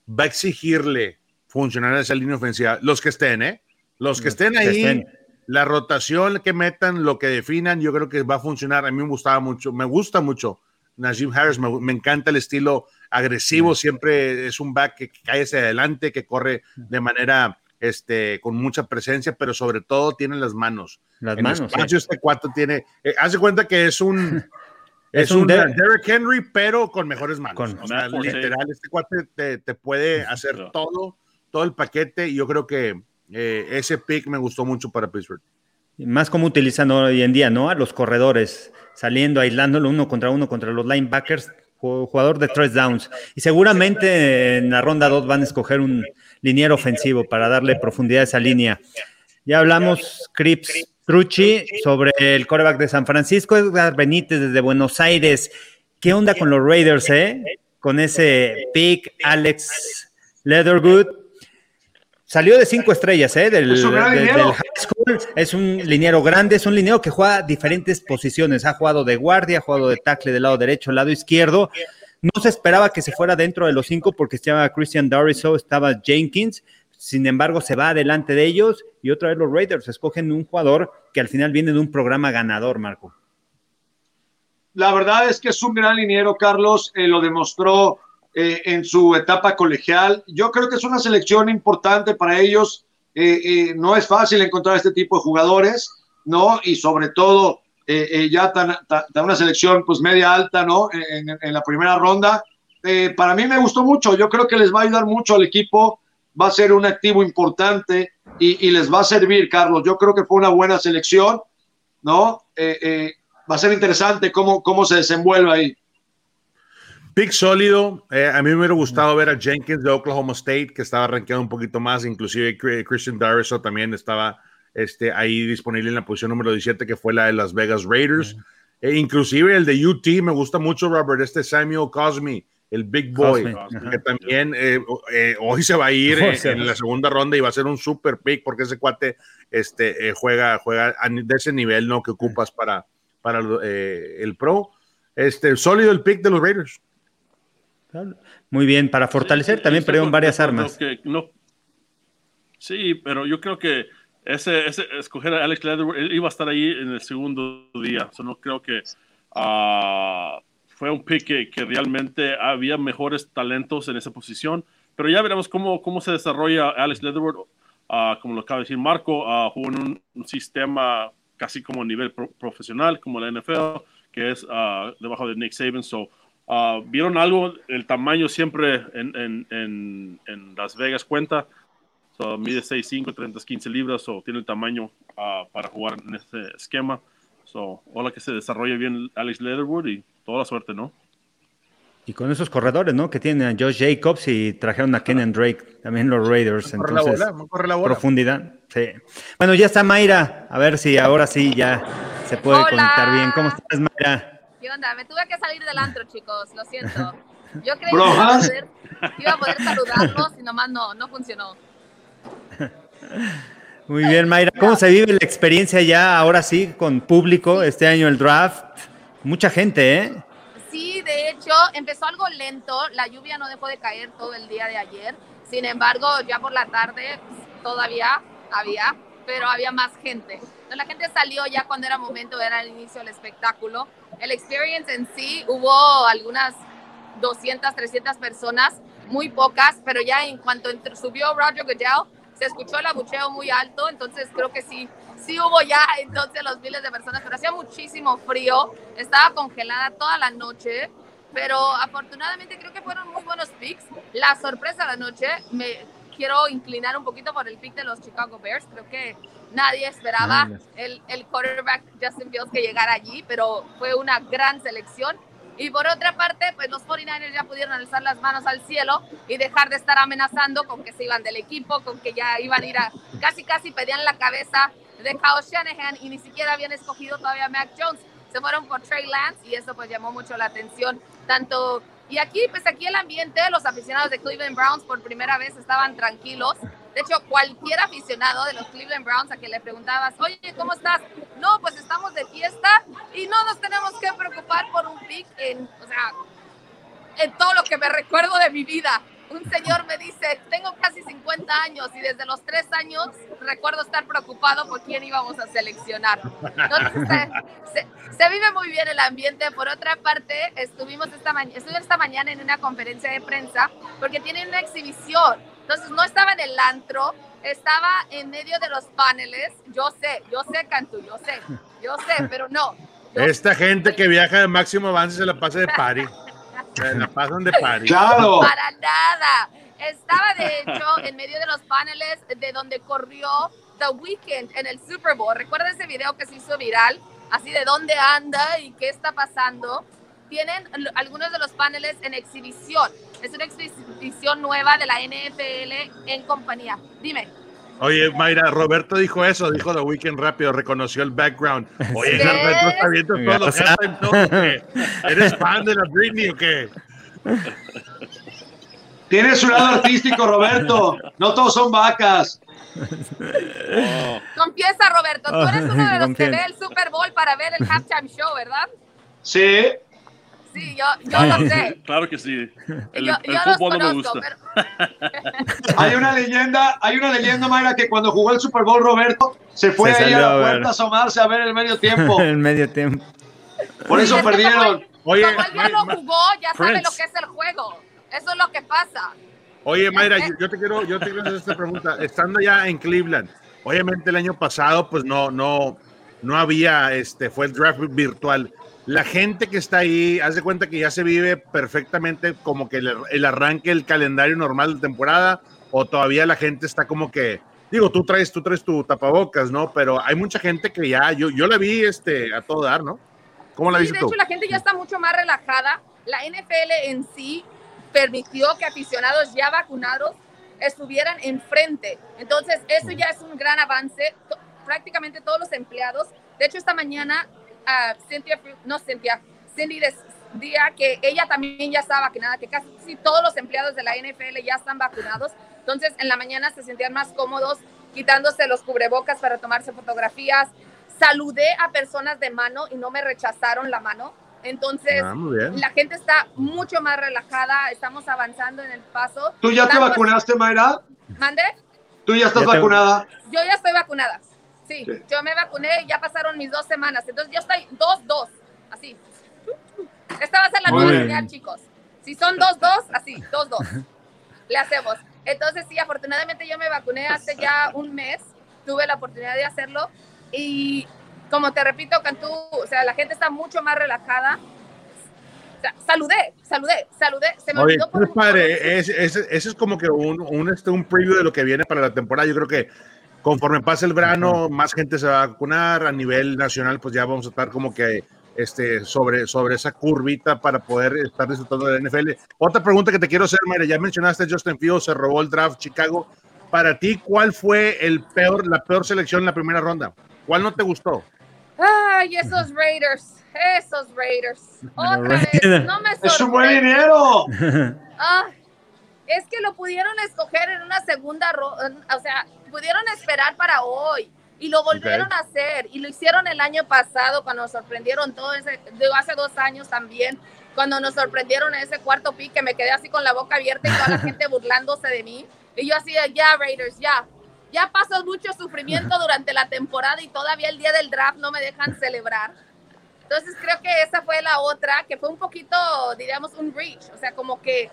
va a exigirle funcionar esa línea ofensiva. Los que estén, ¿eh? Los que estén que ahí, estén. la rotación que metan, lo que definan, yo creo que va a funcionar. A mí me gustaba mucho, me gusta mucho Najee Harris, me, me encanta el estilo agresivo, siempre es un back que cae hacia adelante, que corre de manera, este, con mucha presencia, pero sobre todo tiene las manos. Las En manos. espacio, ¿eh? este cuatro tiene, eh, hace cuenta que es un, Es es, un un, Der- Derrick Henry, pero con mejores manos. Con- o sea, literal, este cuate te, te puede hacer Claro. todo, todo el paquete, y yo creo que eh, ese pick me gustó mucho para Pittsburgh. Más como utilizan hoy en día, ¿no? A los corredores, saliendo, aislándolo uno contra uno contra los linebackers, ju- jugador de tres downs. Y seguramente en la ronda 2 van a escoger un liniero ofensivo para darle profundidad a esa línea. Ya hablamos, Crips Trucci, sobre el coreback de San Francisco, Edgar Benítez desde Buenos Aires. ¿Qué onda con los Raiders, eh? Con ese pick, Alex Leatherwood. Salió de cinco estrellas, ¿eh? Del, Es un gran del- liniero. del high school. Es un liniero grande, es un liniero que juega diferentes posiciones. Ha jugado de guardia, ha jugado de tackle del lado derecho, lado izquierdo. No se esperaba que se fuera dentro de los cinco porque estaba Christian Dariso, estaba Jenkins. Sin embargo, se va adelante de ellos y otra vez los Raiders escogen un jugador que al final viene de un programa ganador, Marco. La verdad es que es un gran liniero, Carlos, eh, lo demostró eh, en su etapa colegial. Yo creo que es una selección importante para ellos. Eh, no es fácil encontrar este tipo de jugadores, ¿no? Y sobre todo eh, eh, ya tan, una selección pues media alta, ¿no? En, la primera ronda. Eh, para mí me gustó mucho. Yo creo que les va a ayudar mucho al equipo. Va a ser un activo importante y, les va a servir, Carlos. Yo creo que fue una buena selección, ¿no? Eh, eh, va a ser interesante cómo, cómo se desenvuelve ahí. Pick sólido. a mí me hubiera gustado ver a Jenkins de Oklahoma State, que estaba rankeado un poquito más. Inclusive Christian Dariso también estaba este, ahí disponible en la posición número 17, que fue la de Las Vegas Raiders. E inclusive el de UT me gusta mucho, Robert, este Samuel Cosme, el Big Boy, Cosme, que también eh, eh, hoy se va a ir eh, en la segunda ronda y va a ser un super pick porque ese cuate este, eh, juega, juega de ese nivel ¿no? que ocupas para, para eh, el pro. este, sólido el pick de los Raiders. Muy bien, para fortalecer Sí, también perdieron varias armas. que no- sí, pero yo creo que ese, ese escoger a Alex Leatherwood, él iba a estar ahí en el segundo día. So, no creo que ah, fue un pick que, que realmente había mejores talentos en esa posición. Pero ya veremos cómo, cómo se desarrolla Alex Leatherwood. Ah, como lo acaba de decir Marco, ah, jugó en un, un sistema casi como a nivel pro- profesional, como la NFL, que es debajo de Nick Saban. So, ¿Vieron algo? El tamaño siempre en, en, en, en Las Vegas cuenta. So, mide 6'5, 30, 15 libras, o tiene el tamaño ah, para jugar en este esquema. So, hola que se desarrolle bien Alex Leatherwood y toda la suerte, ¿no? Y con esos corredores, ¿no? Que tienen a Josh Jacobs y trajeron a Kenan Drake, también los Raiders. Corre la Entonces, bola, corre la bola. profundidad. Sí. Bueno, ya está Mayra. A ver si ahora sí ya se puede Hola. conectar bien. ¿Cómo estás, Mayra? ¿Qué onda? Me tuve que salir del antro, chicos, lo siento. Yo creí que iba a, poder, iba a poder saludarlos y nomás no, no funcionó. Muy bien, Mayra. ¿Cómo se vive la experiencia ya ahora sí con público este año el draft? Mucha gente, ¿eh? Sí, de hecho, empezó algo lento, la lluvia no dejó de caer todo el día de ayer, sin embargo, ya por la tarde pues, todavía había, pero había más gente. Entonces, la gente salió ya cuando era momento, era el inicio del espectáculo. El experience en sí, hubo algunas 200, 300 personas, muy pocas, pero ya en cuanto subió Roger Goodell, se escuchó el abucheo muy alto, entonces creo que sí, sí hubo ya entonces los miles de personas, pero hacía muchísimo frío, estaba congelada toda la noche, pero afortunadamente creo que fueron muy buenos picks. La sorpresa de la noche, me quiero inclinar un poquito por el pick de los Chicago Bears, creo que nadie esperaba el, el quarterback Justin Fields que llegara allí, pero fue una gran selección. Y por otra parte, pues los 49ers ya pudieron alzar las manos al cielo y dejar de estar amenazando con que se iban del equipo, con que ya iban a ir a casi casi pedían la cabeza de Kyle Shanahan y ni siquiera habían escogido todavía a Mac Jones. Se fueron por Trey Lance y eso pues llamó mucho la atención. Tanto y aquí pues aquí el ambiente, los aficionados de Cleveland Browns por primera vez estaban tranquilos. De hecho, cualquier aficionado de los Cleveland Browns a que le preguntabas, oye, ¿cómo estás? No, pues estamos de fiesta y no nos tenemos que preocupar por un pick en, o sea, en todo lo que me recuerdo de mi vida. Un señor me dice, tengo casi 50 años y desde los 3 años recuerdo estar preocupado por quién íbamos a seleccionar. Entonces, se, se- vive muy bien el ambiente. Por otra parte, estuvimos esta, ma esta mañana en una conferencia de prensa porque tienen una exhibición. Entonces, no estaba en el antro, estaba en medio de los paneles. Yo sé, yo sé, Cantú, yo sé, yo sé, pero no. Yo- Esta gente que viaja de máximo avance se la pasa de party. Se la pasan de party. Claro. Para nada. Estaba de hecho en medio de los paneles de donde corrió The Weeknd en el Super Bowl. ¿Recuerda ese video que se hizo viral? Así de dónde anda y qué está pasando. Tienen algunos de los paneles en exhibición. Es una exhibición nueva de la NFL en compañía. Dime. Oye, Mayra, Roberto dijo eso, dijo The Weeknd rápido, reconoció el background. Oye. Roberto está viendo todos los halftime ¿qué? ¿Eres fan de la Britney o qué? Tiene su lado artístico, Roberto. No todos son vacas. Oh, Confiesa, Roberto, tú eres uno de los que ve el Super Bowl para ver el halftime show, ¿verdad? Sí. Sí, yo, yo lo sé. claro que sí. El, yo el yo fútbol no me gusta. pero Hay una leyenda, hay una leyenda, Mayra, que cuando jugó el Super Bowl, Roberto se fue Se ahí a la puerta a asomarse a ver el medio tiempo. en medio tiempo. Por eso Es que como perdieron. él- Oye, como él ya May- lo jugó, ya sabe lo que es el juego. Eso es lo que pasa. Oye, Mayra, yo, yo te quiero, yo te quiero hacer esta pregunta. Estando ya en Cleveland, obviamente el año pasado, pues no, no, no había, este, fue el draft virtual. La gente que está ahí, haz de cuenta que ya se vive perfectamente como que el, el arranque, el calendario normal de temporada, o todavía la gente está como que, digo, tú traes, tú traes tu tapabocas, ¿no? Pero hay mucha gente que ya, yo, yo la vi, este, a todo dar, ¿no? ¿Cómo la Sí, viste de tú? hecho, la gente ya está mucho más relajada. La NFL en sí permitió que aficionados ya vacunados estuvieran enfrente. Entonces, eso ya es un gran avance. Prácticamente todos los empleados. De hecho, esta mañana, ah, Cynthia, no Cynthia, Cindy decía que ella también ya está vacunada, que casi todos los empleados de la NFL ya están vacunados. Entonces, en la mañana se sentían más cómodos quitándose los cubrebocas para tomarse fotografías. Saludé a personas de mano y no me rechazaron la mano. Entonces, Ah, la gente está mucho más relajada, estamos avanzando en el paso. ¿Tú ya te vacunaste, Mayra? ¿Mande? ¿Tú ya estás Ya te- vacunada? Yo ya estoy vacunada. Sí, Sí. yo me vacuné y ya pasaron mis dos semanas. Entonces yo estoy dos, dos, así. Esta va a ser la nueva señal, chicos. Si son dos, dos, así, dos, dos. Le hacemos. Entonces sí, afortunadamente yo me vacuné hace ya un mes. Tuve la oportunidad de hacerlo. Y como te repito, Cantú, o sea, la gente está mucho más relajada. O sea, saludé, saludé, saludé. Se me Oye, olvidó por es padre, ese es, ese es como que un, un, este, un preview de lo que viene para la temporada. Yo creo que conforme pase el verano, más gente se va a vacunar a nivel nacional, pues ya vamos a estar como que este, sobre, sobre esa curvita para poder estar disfrutando de la NFL. Otra pregunta que te quiero hacer, Mayra, ya mencionaste a Justin Fields, se robó el draft Chicago. Para ti, ¿cuál fue el peor, la peor selección en la primera ronda? ¿Cuál no te gustó? Ay, esos Raiders, esos Raiders. Otra vez, no me ¡Es un buen dinero! Ah, es que lo pudieron escoger en una segunda ronda, o sea, pudieron esperar para hoy y lo volvieron Ok. a hacer y lo hicieron el año pasado cuando nos sorprendieron todo ese, digo, hace dos años también, cuando nos sorprendieron en ese cuarto pick que me quedé así con la boca abierta y toda la gente burlándose de mí y yo así de, ya Raiders, ya, ya pasó mucho sufrimiento durante la temporada y todavía el día del draft no me dejan celebrar. Entonces creo que esa fue la otra, que fue un poquito, diríamos, un reach, o sea, como que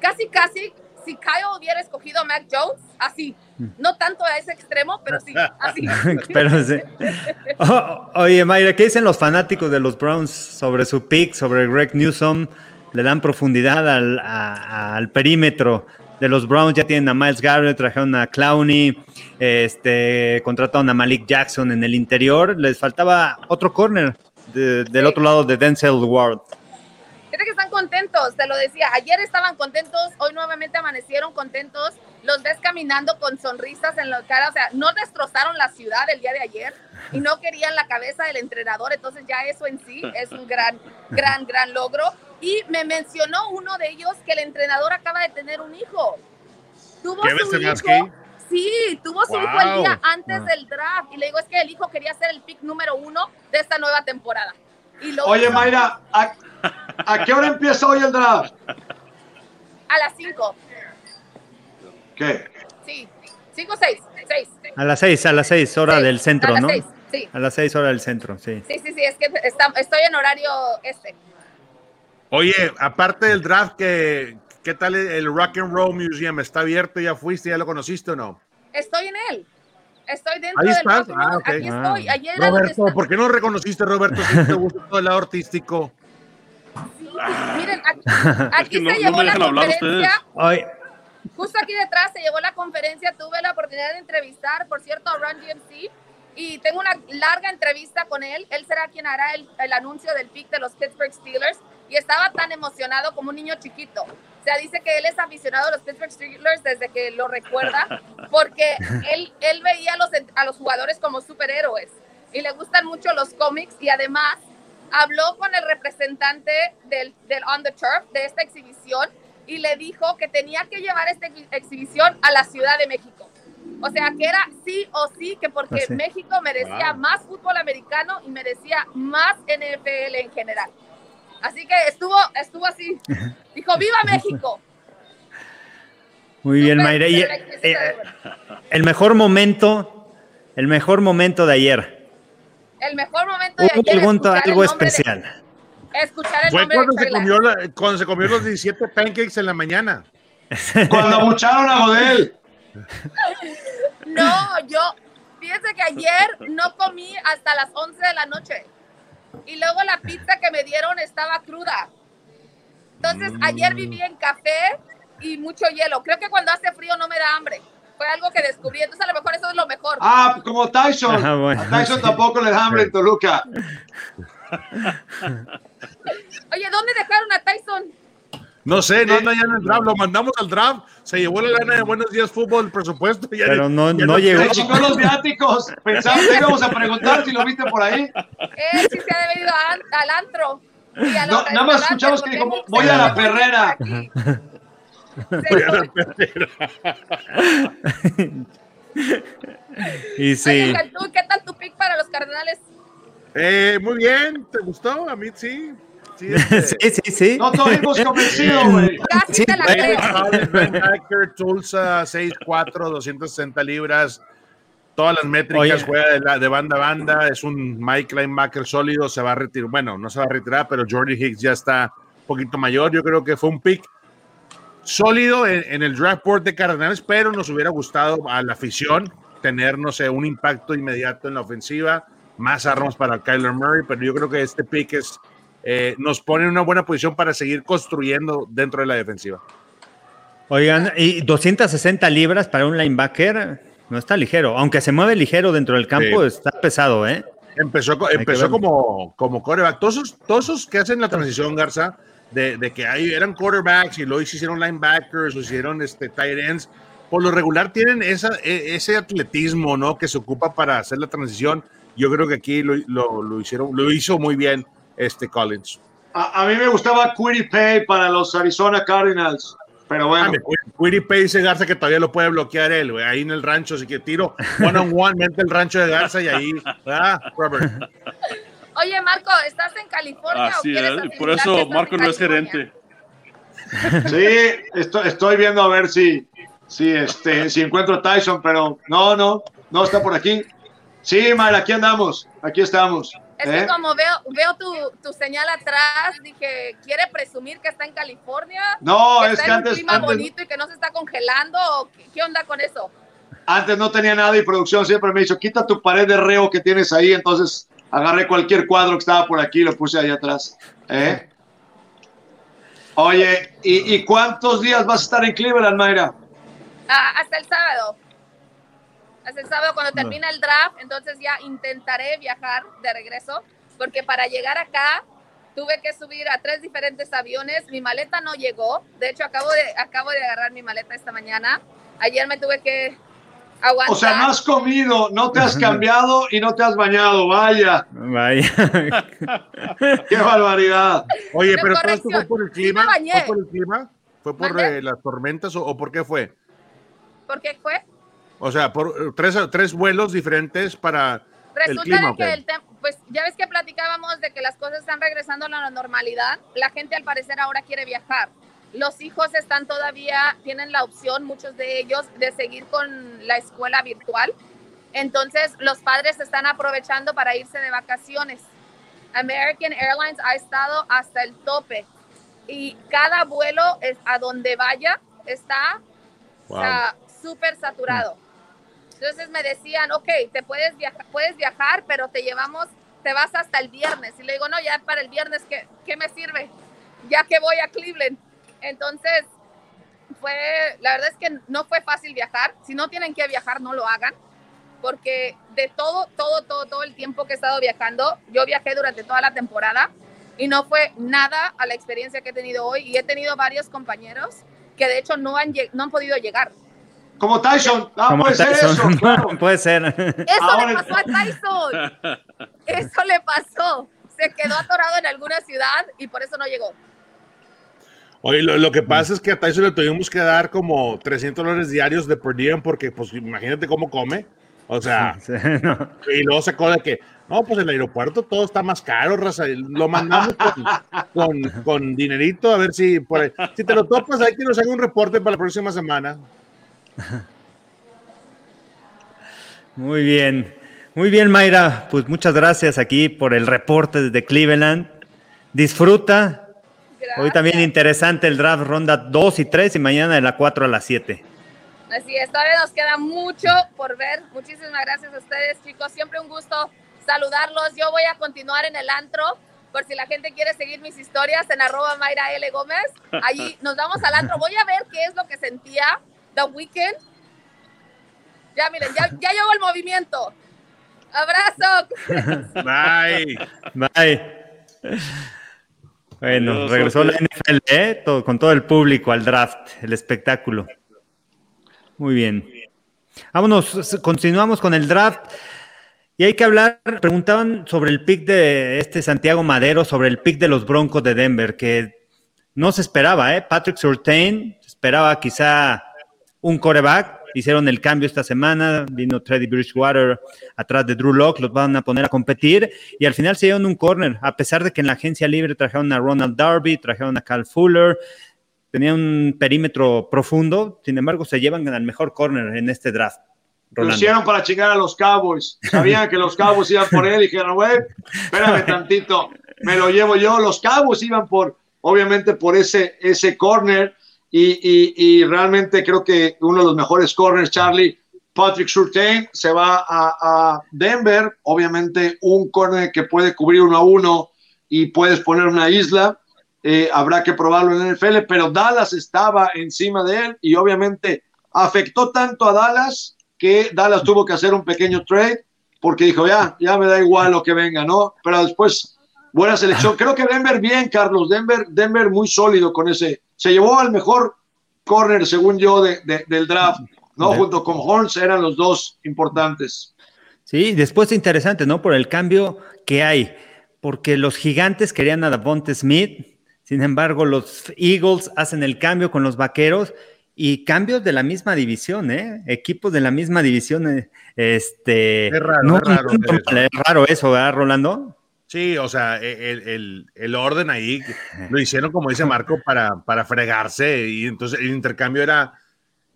casi, casi, si Kyle hubiera escogido a Mac Jones, así, no tanto a ese extremo, pero sí, así. Pero sí. O- oye, Mayra, ¿qué dicen los fanáticos de los Browns sobre su pick, sobre Greg Newsom? Le dan profundidad al, a- al perímetro de los Browns. Ya tienen a Miles Garrett, trajeron a Clowney, este, contrataron a Malik Jackson en el interior. Les faltaba otro corner de- del Sí. otro lado de Denzel Ward. Contentos, te lo decía. Ayer estaban contentos, hoy nuevamente amanecieron contentos. Los ves caminando con sonrisas en la cara. O sea, no destrozaron la ciudad el día de ayer y no querían la cabeza del entrenador. Entonces, ya eso en sí es un gran, gran, gran logro. Y me mencionó uno de ellos que el entrenador acaba de tener un hijo. Tuvo ¿Qué su hijo. Sí, tuvo su hijo el Wow. día antes Ah. del draft. Y le digo, es que el hijo quería ser el pick número uno de esta nueva temporada. Y lo Oye, hizo Mayra, ¿a, qué hora empieza hoy el draft? a las 5. ¿Qué? Sí, 5 o 6. 6. A las seis, a las seis, hora del centro, a las ¿no? seis, sí. A las seis, hora del centro, sí. Sí, sí, sí, es que está- estoy en horario este. Oye, aparte del draft, ¿qué, qué tal el Rock and Roll Museum? ¿Está abierto? ¿Ya fuiste? ¿Ya lo conociste o no? Estoy en él. Estoy dentro Ahí del estás. rock and roll. Ah. Aquí Ah. estoy. Ayer Roberto, ¿por qué no reconociste, Roberto, si te gusta todo el lado artístico? Miren, aquí, aquí que no- se no llevó me la dejan hablar conferencia. Hoy, Justo aquí detrás se llevó la conferencia. Tuve la oportunidad de entrevistar, por cierto, a Run DMC. Y tengo una larga entrevista con él. Él será quien hará el, el anuncio del pick de los Pittsburgh Steelers. Y estaba tan emocionado como un niño chiquito. O sea, dice que él es aficionado a los Pittsburgh Steelers desde que lo recuerda, porque él, él veía a los, a los jugadores como superhéroes y le gustan mucho los cómics y además habló con el representante del, del On the Turf de esta exhibición y le dijo que tenía que llevar esta ex- exhibición a la Ciudad de México. O sea, que era sí o sí, que porque Ah, sí. México merecía Wow. más fútbol americano y merecía más NFL en general. Así que estuvo, estuvo así. Dijo, ¡Viva México! muy bien, súper eh, bueno. el mejor momento, el mejor momento de ayer. El mejor momento de ayer el algo de- especial. escuchar el Fue nombre cuando de se, comió la- cuando se comió los 17 pancakes en la mañana. Cuando abucharon a Godel. No, yo, fíjense que ayer no comí hasta las 11 de la noche. Y luego la pizza que me dieron estaba cruda. Entonces, ayer viví en café y mucho hielo. Creo que cuando hace frío no me da hambre. Fue algo que descubrí. Entonces, a lo mejor eso es lo mejor. Ah, como Tyson. Ajá, bueno. A Tyson tampoco le da hambre en Toluca. Oye, ¿dónde dejaron a Tyson? No sé, no anda ya en el draft, lo mandamos al draft, se llevó la lana de Buenos Días Fútbol, el presupuesto. ya Pero no- ya no llegó. Le chingó los viáticos. Pensaba que íbamos a preguntar si lo viste por ahí. Sí se ha debido al antro. y a los No, nada más escuchamos que dijo, se voy a la perrera. Y Oye, sí. ¿qué tal tu pick para los Cardenales? Eh, muy bien, ¿te gustó? A mí sí. Sí, este, sí, sí, sí, No todos hemos convencido, güey. Casi Sí, te la güey. creo. Linebacker, Tulsa, 6'4, 260 libras. Todas las métricas, Oye. juega de, la- de banda a banda. Es un Mike linebacker sólido. Se va a retirar. Bueno, no se va a retirar, pero Jordi Hicks ya está un poquito mayor. Yo creo que fue un pick sólido en, en el draft board de Cardenales, pero nos hubiera gustado a la afición tener, no sé, un impacto inmediato en la ofensiva, más armas para Kyler Murray, pero yo creo que este pick es, eh, nos pone en una buena posición para seguir construyendo dentro de la defensiva. Oigan, y 260 libras para un linebacker no está ligero, aunque se mueve ligero dentro del campo, Sí. está pesado, ¿eh? Empezó, empezó como, como quarterback. Todos esos, todos esos que hacen la transición, Garza, de, de que ahí eran quarterbacks y luego hicieron linebackers o hicieron este, tight ends, por lo regular tienen esa, e- ese atletismo ¿no? que se ocupa para hacer la transición. Yo creo que aquí lo, lo- lo hicieron, lo hizo muy bien este Collins. A, a mí me gustaba Quiddy Pay para los Arizona Cardinals, pero bueno. Quiddy Pay dice Garza que todavía lo puede bloquear él, güey, ahí en el rancho, así que tiro one on one, mente el rancho de Garza y ahí, ah, Robert. Oye, Marco, ¿estás en California o Así quieres es, por eso Marco no es gerente. Sí, estoy, estoy viendo a ver si, si, este, si encuentro a Tyson, pero no, no, no está por aquí. Sí, Mayra, aquí andamos, aquí estamos. Es ¿eh? que como veo, veo tu, tu señal atrás, dije, ¿quiere presumir que está en California? No, que es está que en antes, un clima antes, bonito y que no se está congelando. ¿o qué, qué onda con eso? antes no tenía nada y producción siempre me ha dicho, quita tu pared de reo que tienes ahí, entonces agarré cualquier cuadro que estaba por aquí y lo puse ahí atrás. ¿eh? Oye, ¿y, y cuántos días vas a estar en Cleveland, Mayra? Ah, hasta el sábado. Hasta el sábado cuando termina el draft, entonces ya intentaré viajar de regreso, porque para llegar acá tuve que subir a tres diferentes aviones. Mi maleta no llegó. De hecho, acabo de, acabo de agarrar mi maleta esta mañana. Ayer me tuve que aguantar. O sea, no has comido, no te has cambiado y no te has bañado, vaya, Vaya. qué barbaridad. Oye, Pero pero todo esto fue por el sí clima. bañé. ¿Fue por el clima? ¿Fue por eh, las tormentas o, o por qué fue? ¿Por qué fue? O sea, por eh, tres, tres vuelos diferentes para el Resulta clima. de ¿o que el tem- pues ya ves que platicábamos de que las cosas están regresando a la normalidad. La gente al parecer ahora quiere viajar. Los hijos están todavía, tienen la opción, muchos de ellos, de seguir con la escuela virtual. Entonces los padres están aprovechando para irse de vacaciones. American Airlines ha estado hasta el tope y cada vuelo es a donde vaya está sea, súper saturado. Entonces me decían, ok, te puedes viajar, puedes viajar, pero te llevamos, te vas hasta el viernes. Y le digo, no, ya para el viernes, ¿qué, qué me sirve? Ya que voy a Cleveland. Entonces, fue, la verdad es que no fue fácil viajar. Si no tienen que viajar, no lo hagan. Porque de todo, todo, todo, todo el tiempo que he estado viajando, yo viajé durante toda la temporada y no fue nada a la experiencia que he tenido hoy. Y he tenido varios compañeros que de hecho no han, lleg- no han podido llegar. Como Tyson, ah, Como puede ser Tyson. eso, claro. Puede ser. Eso Ahora- le pasó a Tyson. Eso le pasó. Se quedó atorado en alguna ciudad y por eso no llegó. Oye, lo, lo que pasa es que a Tyson le tuvimos que dar como 300 dólares diarios de per diem porque, pues, imagínate cómo come. O sea, Sí, no. y luego sacó de que, no, pues el aeropuerto todo está más caro, raza. Lo mandamos con, con, con dinerito a ver si por ahí. Si te lo topas, hay que nos haga un reporte para la próxima semana. Muy bien. Muy bien, Mayra. Pues muchas gracias aquí por el reporte desde Cleveland. Disfruta. Hoy también Gracias. interesante el draft ronda 2 y 3 y mañana de la 4 a las 7. Así es, todavía nos queda mucho por ver. Muchísimas gracias a ustedes, chicos. Siempre un gusto saludarlos. Yo voy a continuar en el antro. Por si la gente quiere seguir mis historias en arroba Mayra L. Gómez. Allí nos vamos al antro. Voy a ver qué es lo que sentía The Weeknd. Ya miren, ya, ya llegó el movimiento. Abrazo. Bye. Bye. Bueno, Adiós, regresó la. NFL ¿eh? Todo- con todo el público al draft, el espectáculo. Muy bien. Vámonos, continuamos con el draft. Y hay que hablar, preguntaban sobre el pick de este Santiago Madero, sobre el pick de los Broncos de Denver, que no se esperaba, ¿eh? Patrick Surtain, se esperaba quizá un coreback, hicieron el cambio esta semana, vino Teddy Bridgewater atrás de Drew Locke, los van a poner a competir y al final se dieron un corner, a pesar de que en la agencia libre trajeron a Ronald Darby, trajeron a Cal Fuller, tenían un perímetro profundo, sin embargo se llevan al mejor corner en este draft. Lo hicieron para chingar a los Cowboys. Sabían que los Cowboys iban por él y dijeron, güey, espérame tantito, me lo llevo yo. Los Cowboys iban por, obviamente, por ese, ese corner y, realmente creo que uno de los mejores corners, Charlie, Patrick Surtain, se va a, Denver. Obviamente, un corner que puede cubrir uno a uno y puedes poner una isla. Eh, habrá que probarlo en el NFL, pero Dallas estaba encima de él y obviamente afectó tanto a Dallas que Dallas tuvo que hacer un pequeño trade porque dijo, ya, ya me da igual lo que venga, ¿no? Pero después, buena selección. Creo que Denver bien, Carlos. Denver, Denver muy sólido con ese. Se llevó al mejor corner, según yo, de, del draft, ¿no? Junto con Horns eran los dos importantes. Sí, después interesante, ¿no? Por el cambio que hay. Porque los gigantes querían a Davonte Smith, sin embargo, los Eagles hacen el cambio con los vaqueros y cambios de la misma división, ¿eh? Equipos de la misma división. Eh, este, es raro, es raro, es raro eso, ¿verdad, Rolando? Sí, o sea, e, el, orden ahí lo hicieron, como dice Marco, para, para fregarse y entonces el intercambio era,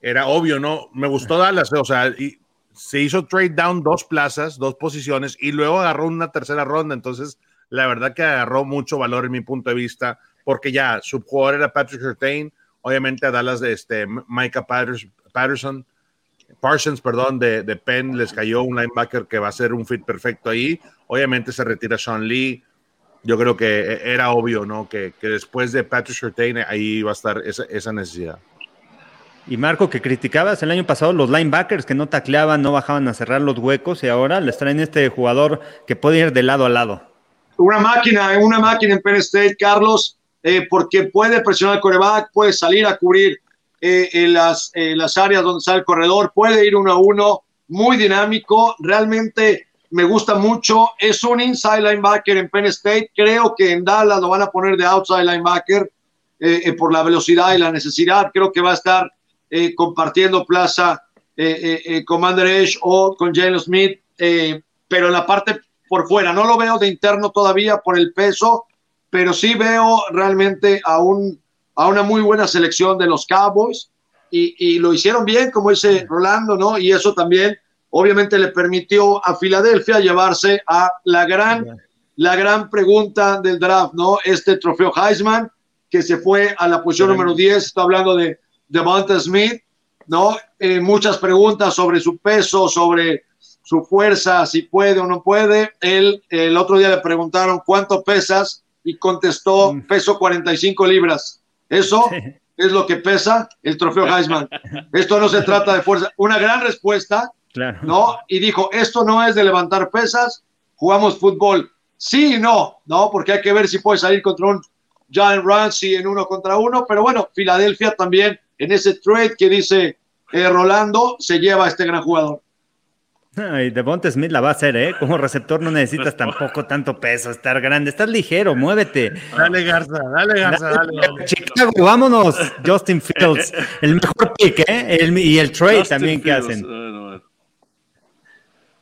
era obvio, ¿no? Me gustó Dallas, o sea, y se hizo trade down dos plazas, dos posiciones y luego agarró una tercera ronda, entonces la verdad que agarró mucho valor en mi punto de vista, porque ya su jugador era Patrick Sertain, Obviamente a Dallas, de este, Micah Patterson, Parsons, perdón, de, de, Penn les cayó un linebacker que va a ser un fit perfecto ahí. Obviamente se retira Sean Lee. Yo creo que e, era obvio, ¿no? Que, que después de Patrick Surtain ahí va a estar esa, esa, necesidad. Y Marco, que criticabas el año pasado los linebackers que no tacleaban, no bajaban a cerrar los huecos y ahora les traen este jugador que puede ir de lado a lado. Una máquina, una máquina en Penn State, Carlos. Eh, porque puede presionar al coreback, puede salir a cubrir eh, en, las, las áreas donde sale el corredor, puede ir uno a uno, muy dinámico, realmente me gusta mucho, es un inside linebacker en Penn State, creo que en Dallas lo van a poner de outside linebacker eh, por la velocidad y la necesidad, creo que va a estar compartiendo plaza con Commander Edge o con Jalen Smith, pero en la parte por fuera, no lo veo de interno todavía por el peso, pero sí veo realmente a, un, a una muy buena selección de los Cowboys y, lo hicieron bien, como dice Rolando, ¿no? Y eso también obviamente le permitió a Filadelfia llevarse a la gran, la gran pregunta del draft, ¿no? Este trofeo Heisman, que se fue a la posición número 10, está hablando de Devonta Smith, ¿no? Eh, muchas preguntas sobre su peso, sobre su fuerza, si puede o no puede. Él, el otro día le preguntaron cuánto pesas y contestó mm. peso 45 libras. Eso es lo que pesa el trofeo Heisman. Esto no se trata de fuerza. Una gran respuesta, ¿no? Y dijo, esto no es de levantar pesas, jugamos fútbol. Sí y no, ¿no? Porque hay que ver si puede salir contra un John Ramsey en uno contra uno, pero bueno, Filadelfia también en ese trade que dice eh, Rolando se lleva a este gran jugador. Y Devonta Smith la va a hacer, ¿eh? Como receptor no necesitas tampoco tanto peso, estar grande. Estás ligero, muévete. Dale, Garza, dale, Garza, dale. Chicago, vámonos. Justin Fields, el mejor pick, ¿eh? y el trade también que hacen.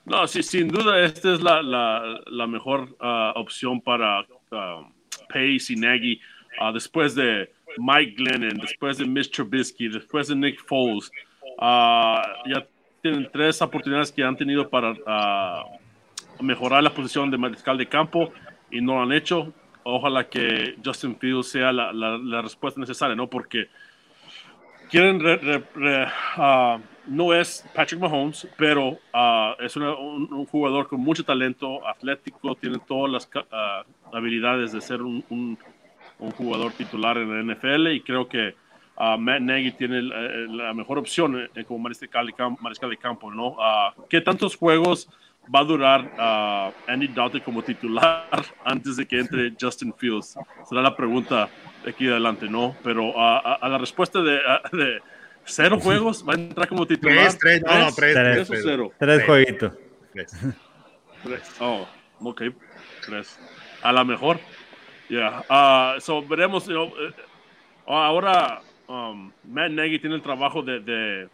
No, sí, sin duda, esta es la, la, la mejor uh, opción para uh, Pace y Nagy. Uh, después de Mike Glennon, después de Mitch Trubisky, después de Nick Foles. ya tienen tres oportunidades que han tenido para ah, mejorar la posición de mariscal de campo y no han hecho. Ojalá que Justin Fields sea la, respuesta necesaria, ¿no? Porque quieren, ah, no es Patrick Mahomes, pero ah, es un, jugador con mucho talento, atlético, tiene todas las habilidades de ser un, un, jugador titular en la NFL y creo que Matt Nagy tiene la, mejor opción eh, como mariscal de, campo, mariscal de campo, ¿no? ¿Qué tantos juegos va a durar Andy Dalton como titular antes de que entre Justin Fields? Será la pregunta de aquí adelante, ¿no? Pero a, la respuesta de, cero juegos, va a entrar como titular. Tres, tres, no, no, tres, tres, tres, cero. tres jueguitos. Tres. Oh, ok, tres. A la mejor. Ya, yeah. so veremos. You know, eh, ahora um, Matt Nagy tiene el trabajo de,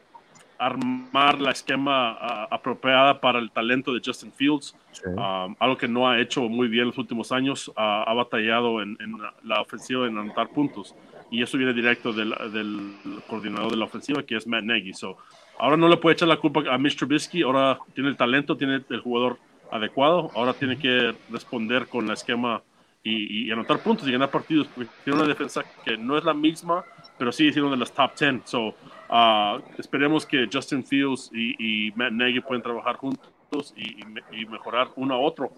armar la esquema apropiada para el talento de Justin Fields, um, algo que no ha hecho muy bien en los últimos años, ha batallado en, la ofensiva en anotar puntos, y eso viene directo del, del, coordinador de la ofensiva, que es Matt Nagy. So, ahora no le puede echar la culpa a Mr. Trubisky, ahora tiene el talento, tiene el jugador adecuado, ahora tiene que responder con la esquema y, anotar puntos y ganar partidos, porque tiene una defensa que no es la misma, pero sí es uno de los top 10. So, uh, esperemos que Justin Fields y, Matt Nagy puedan trabajar juntos y, mejorar uno a otro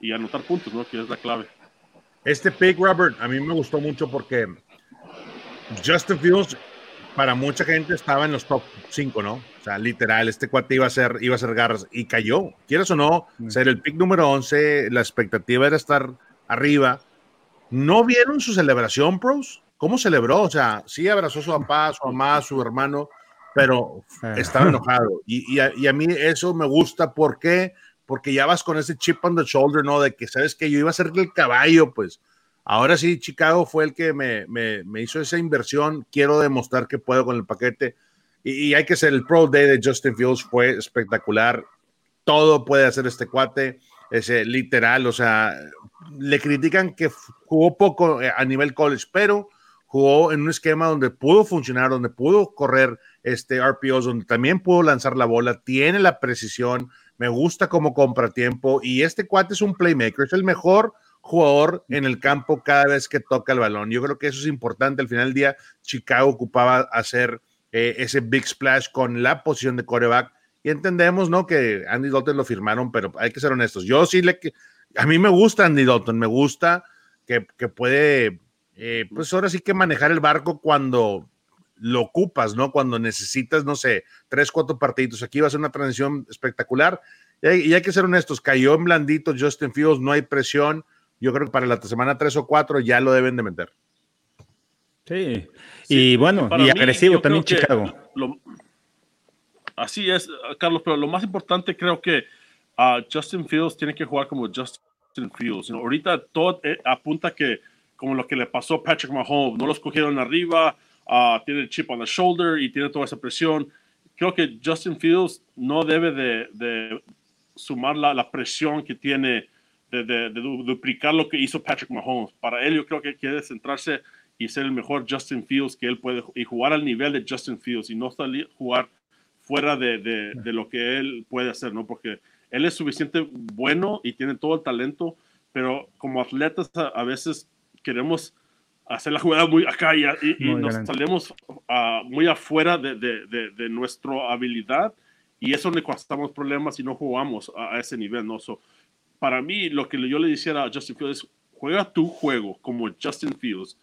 y anotar puntos, ¿no? que es la clave. Este pick, Robert, a mí me gustó mucho porque Justin Fields para mucha gente estaba en los top 5, ¿no? O sea, literal, este cuate iba a ser, iba a ser garras y cayó. Quieres o no, mm. ser el pick número 11, la expectativa era estar arriba. ¿No vieron su celebración, pros? ¿Cómo celebró? O sea, sí abrazó a su papá, a su mamá, a su hermano, pero ah. estaba enojado. Y, a, y, a, mí eso me gusta. ¿Por qué? Porque ya vas con ese chip on the shoulder, ¿no? De que sabes que yo iba a ser el caballo, pues. Ahora sí, Chicago fue el que me, me, me hizo esa inversión. Quiero demostrar que puedo con el paquete. Y, y, hay que ser el Pro Day de Justin Fields fue espectacular. Todo puede hacer este cuate. Ese literal, o sea, le critican que jugó poco eh, a nivel college, pero jugó en un esquema donde pudo funcionar, donde pudo correr este RPOs, donde también pudo lanzar la bola, tiene la precisión, me gusta cómo compra tiempo y este cuate es un playmaker, es el mejor jugador en el campo cada vez que toca el balón. Yo creo que eso es importante. Al final del día, Chicago ocupaba hacer eh, ese big splash con la posición de coreback. Y entendemos, ¿no? Que Andy Dalton lo firmaron, pero hay que ser honestos. Yo sí le... A mí me gusta Andy Dalton, me gusta que, que puede, eh, pues ahora sí que manejar el barco cuando lo ocupas, ¿no? Cuando necesitas, no sé, tres, cuatro partidos. Aquí va a ser una transición espectacular. Y hay, y hay que ser honestos, cayó en blandito Justin Fields, no hay presión yo creo que para la semana 3 o 4 ya lo deben de meter. Sí, y bueno, y agresivo también Chicago. Así es, Carlos, pero lo más importante creo que uh, Justin Fields tiene que jugar como Justin Fields. Ahorita todo eh, apunta que como lo que le pasó a Patrick Mahomes, no los cogieron arriba, uh, tiene el chip on the shoulder y tiene toda esa presión. Creo que Justin Fields no debe de, de sumar la, la presión que tiene de, duplicar lo que hizo Patrick Mahomes. Para él yo creo que quiere centrarse y ser el mejor Justin Fields que él puede y jugar al nivel de Justin Fields y no salir jugar fuera de, de, lo que él puede hacer, ¿no? Porque él es suficiente bueno y tiene todo el talento, pero como atletas a, veces queremos hacer la jugada muy acá y, nos salimos muy afuera de, de, nuestra habilidad y eso le costamos problemas y no jugamos a, ese nivel, ¿no? para mí, lo que yo le dijera a Justin Fields es, juega tu juego como Justin Fields.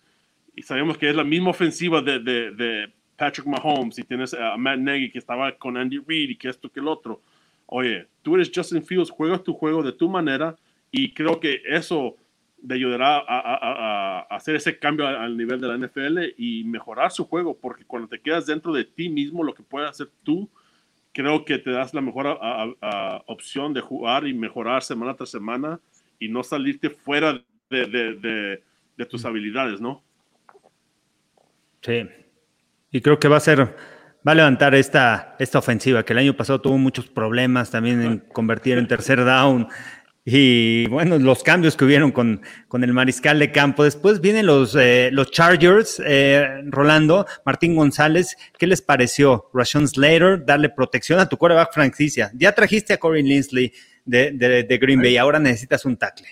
Y sabemos que es la misma ofensiva de, de, de Patrick Mahomes y tienes a Matt Nagy que estaba con Andy Reid y que esto que el otro. Oye, tú eres Justin Fields, juega tu juego de tu manera y creo que eso le ayudará a, a, a, hacer ese cambio al nivel de la NFL y mejorar su juego, porque cuando te quedas dentro de ti mismo, lo que puedes hacer tú, creo que te das la mejor opción de jugar y mejorar semana tras semana y no salirte fuera de, tus habilidades, ¿no? Sí. Y creo que va a ser, va a levantar esta, esta ofensiva, que el año pasado tuvo muchos problemas también en convertir en tercer down. Y bueno, los cambios que hubieron con, con el mariscal de campo. Después vienen los, eh, los Chargers, eh, Rolando, Martín González. ¿Qué les pareció? Rashon Slater, darle protección a tu coreback franquicia. Ya trajiste a Corey Linsley de, de, Green Bay, ahora necesitas un tackle.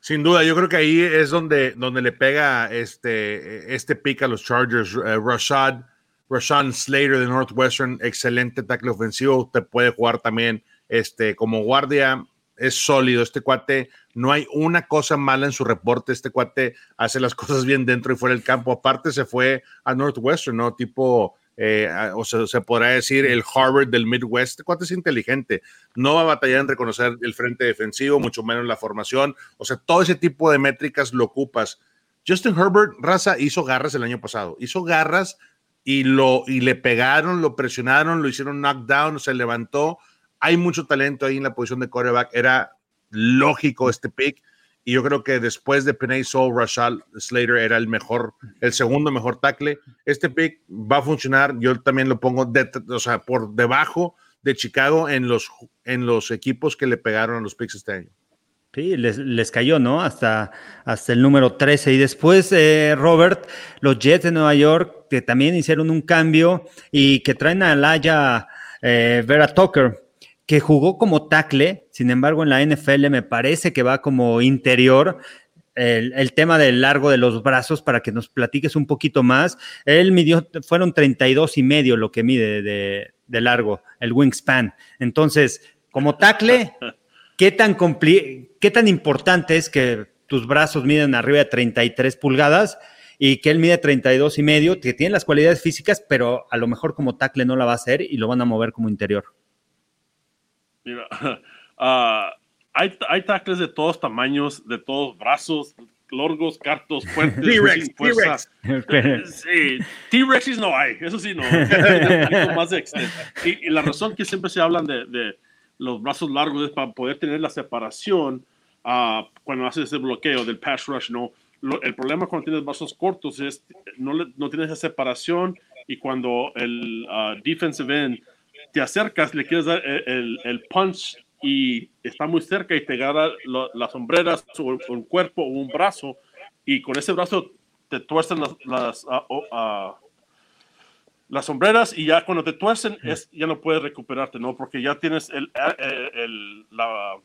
Sin duda, yo creo que ahí es donde, donde le pega este, este pick a los Chargers. Uh, Rashad, Rashawn Slater de Northwestern, excelente tackle ofensivo, te puede jugar también este, como guardia es sólido, este cuate, no hay una cosa mala en su reporte, este cuate hace las cosas bien dentro y fuera del campo, aparte se fue a Northwestern, ¿no? Tipo, eh, o sea, se podrá decir el Harvard del Midwest, este cuate es inteligente, no va a batallar en reconocer el frente defensivo, mucho menos la formación, o sea, todo ese tipo de métricas lo ocupas. Justin Herbert, raza, hizo garras el año pasado, hizo garras y, lo, y le pegaron, lo presionaron, lo hicieron knockdown, se levantó, hay mucho talento ahí en la posición de coreback. Era lógico este pick. Y yo creo que después de Penay Soul, Rashad Slater era el mejor, el segundo mejor tackle. Este pick va a funcionar, yo también lo pongo de, o sea, por debajo de Chicago en los, en los equipos que le pegaron a los picks este año. Sí, les, cayó, ¿no? Hasta, hasta el número 13. Y después, eh, Robert, los Jets de Nueva York, que también hicieron un cambio y que traen a Laya eh, Vera Tucker, que jugó como tackle, sin embargo, en la NFL me parece que va como interior. El, tema del largo de los brazos para que nos platiques un poquito más. Él midió, fueron 32 y medio lo que mide de, largo, el wingspan. Entonces, como tackle, ¿qué tan, ¿qué tan importante es que tus brazos miden arriba de 33 pulgadas y que él mide 32 y medio, que tiene las cualidades físicas, pero a lo mejor como tackle no la va a hacer y lo van a mover como interior? Mira, uh, hay, hay tackles de todos tamaños, de todos brazos, largos, cartos, fuertes, T-Rex, T-Rex. Sí, T-Rexes no hay, eso sí no. más y, y, la razón que siempre se hablan de, de, los brazos largos es para poder tener la separación uh, cuando haces ese bloqueo del pass rush, ¿no? el problema cuando tienes brazos cortos es no, no tienes esa separación y cuando el uh, defensive end te acercas, le quieres dar el, el punch y está muy cerca y te agarra las sombreras o un cuerpo o un brazo y con ese brazo te tuercen las, las, las sombreras y ya cuando te tuercen es, ya no puedes recuperarte, ¿no? Porque ya tienes el, eh, el, la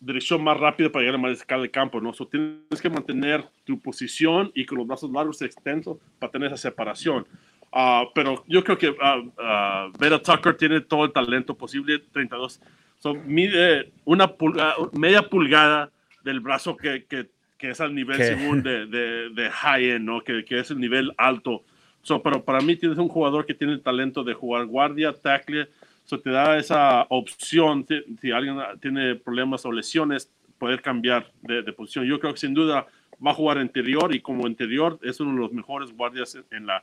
dirección más rápida para llegar a mariscal del campo, ¿no? So, tienes que mantener tu posición y con los brazos largos extensos para tener esa separación. Uh, pero yo creo que uh, Vera Tucker tiene todo el talento posible, 32 mide una media pulgada del brazo que, que, que es al nivel según de, de, de, high end, ¿no? Que, que, es el nivel alto. So, pero para mí tienes un jugador que tiene el talento de jugar guardia, tackle, so te da esa opción, si, alguien tiene problemas o lesiones, poder cambiar de, de, posición. Yo creo que sin duda va a jugar interior y como interior es uno de los mejores guardias en la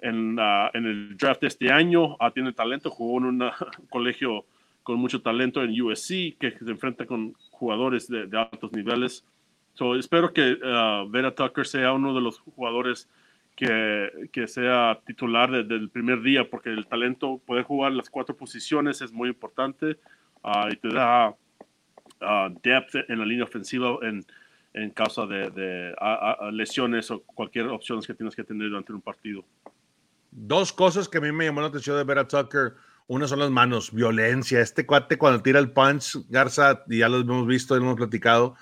en, en el draft de este año, ah, tiene talento, jugó en un colegio con mucho talento en USC, que se enfrenta con jugadores de, altos niveles. So, espero que uh, Vera Tucker sea uno de los jugadores que, sea titular desde el primer día, porque el talento, poder jugar las cuatro posiciones es muy importante uh, y te da uh, depth en la línea ofensiva en, en causa de, de lesiones o cualquier opción que tienes que tener durante un partido. Dos cosas que a mí me llamó la atención de Vera Tucker una son las manos, violencia. Este cuate cuando tira el punch, Garza, ya lo hemos visto, lo hemos platicado,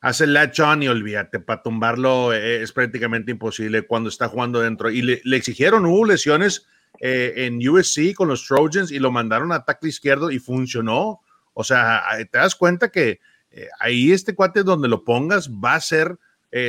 hace el latch on y olvídate, para tumbarlo eh, es prácticamente imposible cuando está jugando dentro. Y le, exigieron, hubo lesiones eh, en USC con los Trojans y lo mandaron a tackle izquierdo y funcionó. O sea, te das cuenta que eh, ahí este cuate donde lo pongas va a ser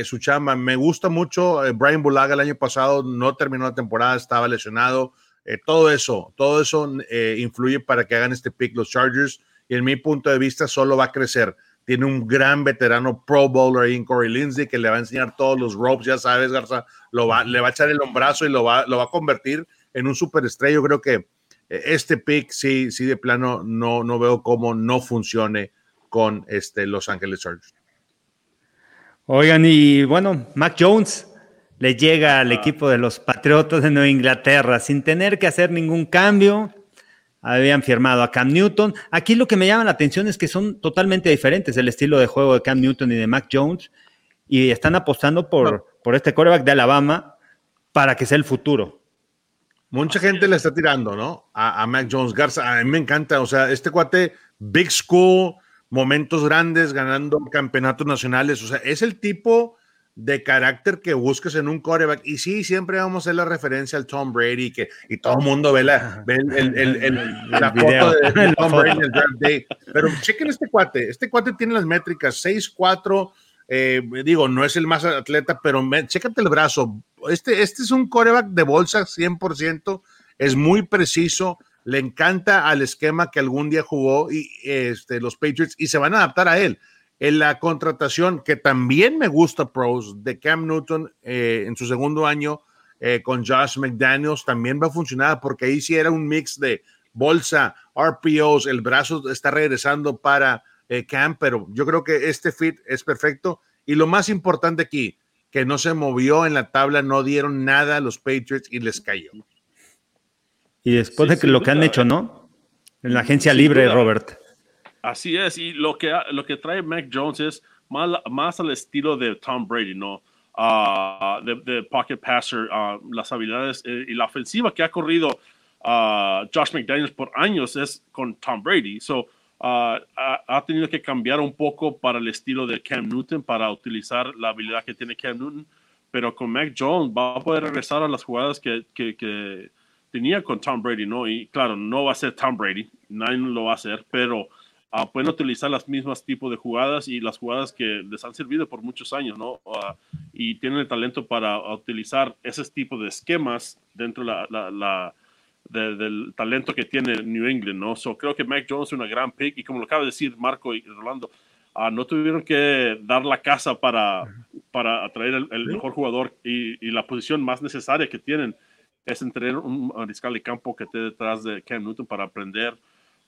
su chamba. Me gusta mucho. Brian Bulaga el año pasado no terminó la temporada, estaba lesionado eh, todo eso, todo eso eh, influye para que hagan este pick los Chargers y en mi punto de vista solo va a crecer. Tiene un gran veterano Pro Bowler ahí en Corey Lindsey que le va a enseñar todos los ropes, ya sabes, Garza, lo va, le va a echar el hombrazo y lo va, lo va a convertir en un superestrella. Yo creo que eh, este pick sí, sí de plano no, no veo cómo no funcione con este Los Ángeles Chargers. Oigan, y bueno, Mac Jones, le llega al equipo de los Patriotas de Nueva Inglaterra sin tener que hacer ningún cambio. Habían firmado a Cam Newton. Aquí lo que me llama la atención es que son totalmente diferentes el estilo de juego de Cam Newton y de Mac Jones y están apostando por, por este quarterback de Alabama para que sea el futuro. Mucha gente le está tirando, ¿no? A, a, Mac Jones Garza. A mí me encanta. O sea, este cuate, Big School, momentos grandes, ganando campeonatos nacionales. O sea, es el tipo de carácter que busques en un quarterback. Y sí, siempre vamos a hacer la referencia al Tom Brady que, y todo el mundo ve la, ve el, el, el, la foto de, Tom Brady en el draft day. Pero chequen este cuate. Este cuate tiene las métricas 6'4". Eh, digo, no es el más atleta, pero me, chécate el brazo. Este, este es un coreback de bolsa 100%, es muy preciso, le encanta al esquema que algún día jugó y este, los Patriots y se van a adaptar a él en la contratación que también me gusta, pros, de Cam Newton eh, en su segundo año eh, con Josh McDaniels, también va a funcionar porque ahí sí era un mix de bolsa, RPOs, el brazo está regresando para eh, Cam, pero yo creo que este fit es perfecto Y lo más importante aquí, que no se movió en la tabla, no dieron nada a los Patriots y les cayó. Y después de que lo que han hecho, ¿no? En la agencia libre, Robert. Así es, y lo que, lo que trae Mac Jones es más, más al estilo de Tom Brady, ¿no? Uh, de, pocket passer, uh, las habilidades eh, y la ofensiva que ha corrido uh, Josh McDaniels por años es con Tom Brady. So, ha, ha, tenido que cambiar un poco para el estilo de Cam Newton, para utilizar la habilidad que tiene Cam Newton, pero con Mac Jones va a poder regresar a las jugadas que, que, que tenía con Tom Brady, ¿no? Y claro, no va a ser Tom Brady, nadie lo va a hacer, pero uh, pueden utilizar las mismas tipos de jugadas y las jugadas que les han servido por muchos años, ¿no? Uh, y tienen el talento para utilizar ese tipo de esquemas dentro de la, la, del talento que tiene New England, ¿no? So, creo que Mac Jones es una gran pick y como lo acaba de decir Marco y Rolando, uh, no tuvieron que dar la casa para, para atraer el, el mejor jugador y, y, la posición más necesaria que tienen es tener un mariscal de campo que esté detrás de Cam Newton para aprender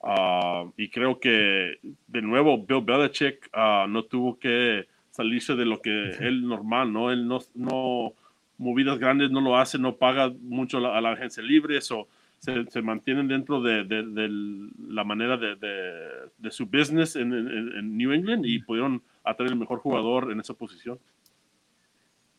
Uh, y creo que de nuevo Bill Belichick uh, no tuvo que salirse de lo que él normal, ¿no? Él no, no, movidas grandes no lo hace, no paga mucho a la agencia libre, eso se, se, mantienen dentro de, de, de la manera de, de su business en, en, en, New England y pudieron atraer el mejor jugador en esa posición.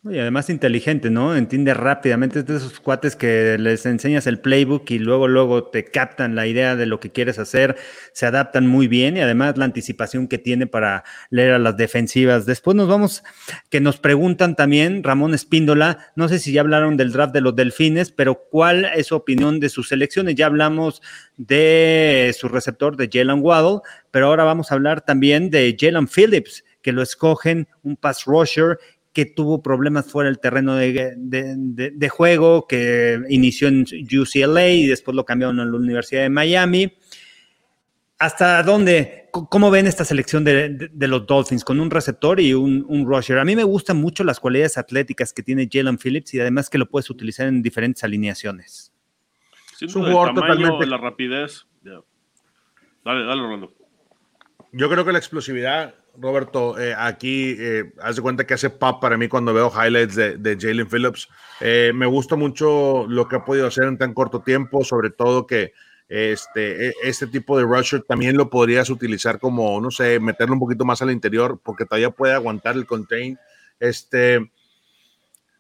Y además inteligente, ¿no? Entiende rápidamente de esos cuates que les enseñas el playbook y luego, luego te captan la idea de lo que quieres hacer, se adaptan muy bien y además la anticipación que tiene para leer a las defensivas. Después nos vamos, que nos preguntan también, Ramón Espíndola, no sé si ya hablaron del draft de los delfines, pero ¿cuál es su opinión de sus selecciones? Ya hablamos de su receptor, de Jalen Waddle, pero ahora vamos a hablar también de Jalen Phillips, que lo escogen un pass rusher que tuvo problemas fuera del terreno de, de, de, juego, que inició en UCLA y después lo cambiaron a la Universidad de Miami. ¿Hasta dónde? ¿Cómo ven esta selección de, los Dolphins con un receptor y un, un, rusher? A mí me gustan mucho las cualidades atléticas que tiene Jalen Phillips y además que lo puedes utilizar en diferentes alineaciones. Sí, es un jugador totalmente. La rapidez. Yeah. Dale, dale, Rolando. Yo creo que la explosividad Roberto, eh, aquí eh, haz de cuenta que hace pop para mí cuando veo highlights de, Jalen Phillips. Eh, me gusta mucho lo que ha podido hacer en tan corto tiempo, sobre todo que este, e, este tipo de rusher también lo podrías utilizar como, no sé, meterlo un poquito más al interior porque todavía puede aguantar el contain. Este,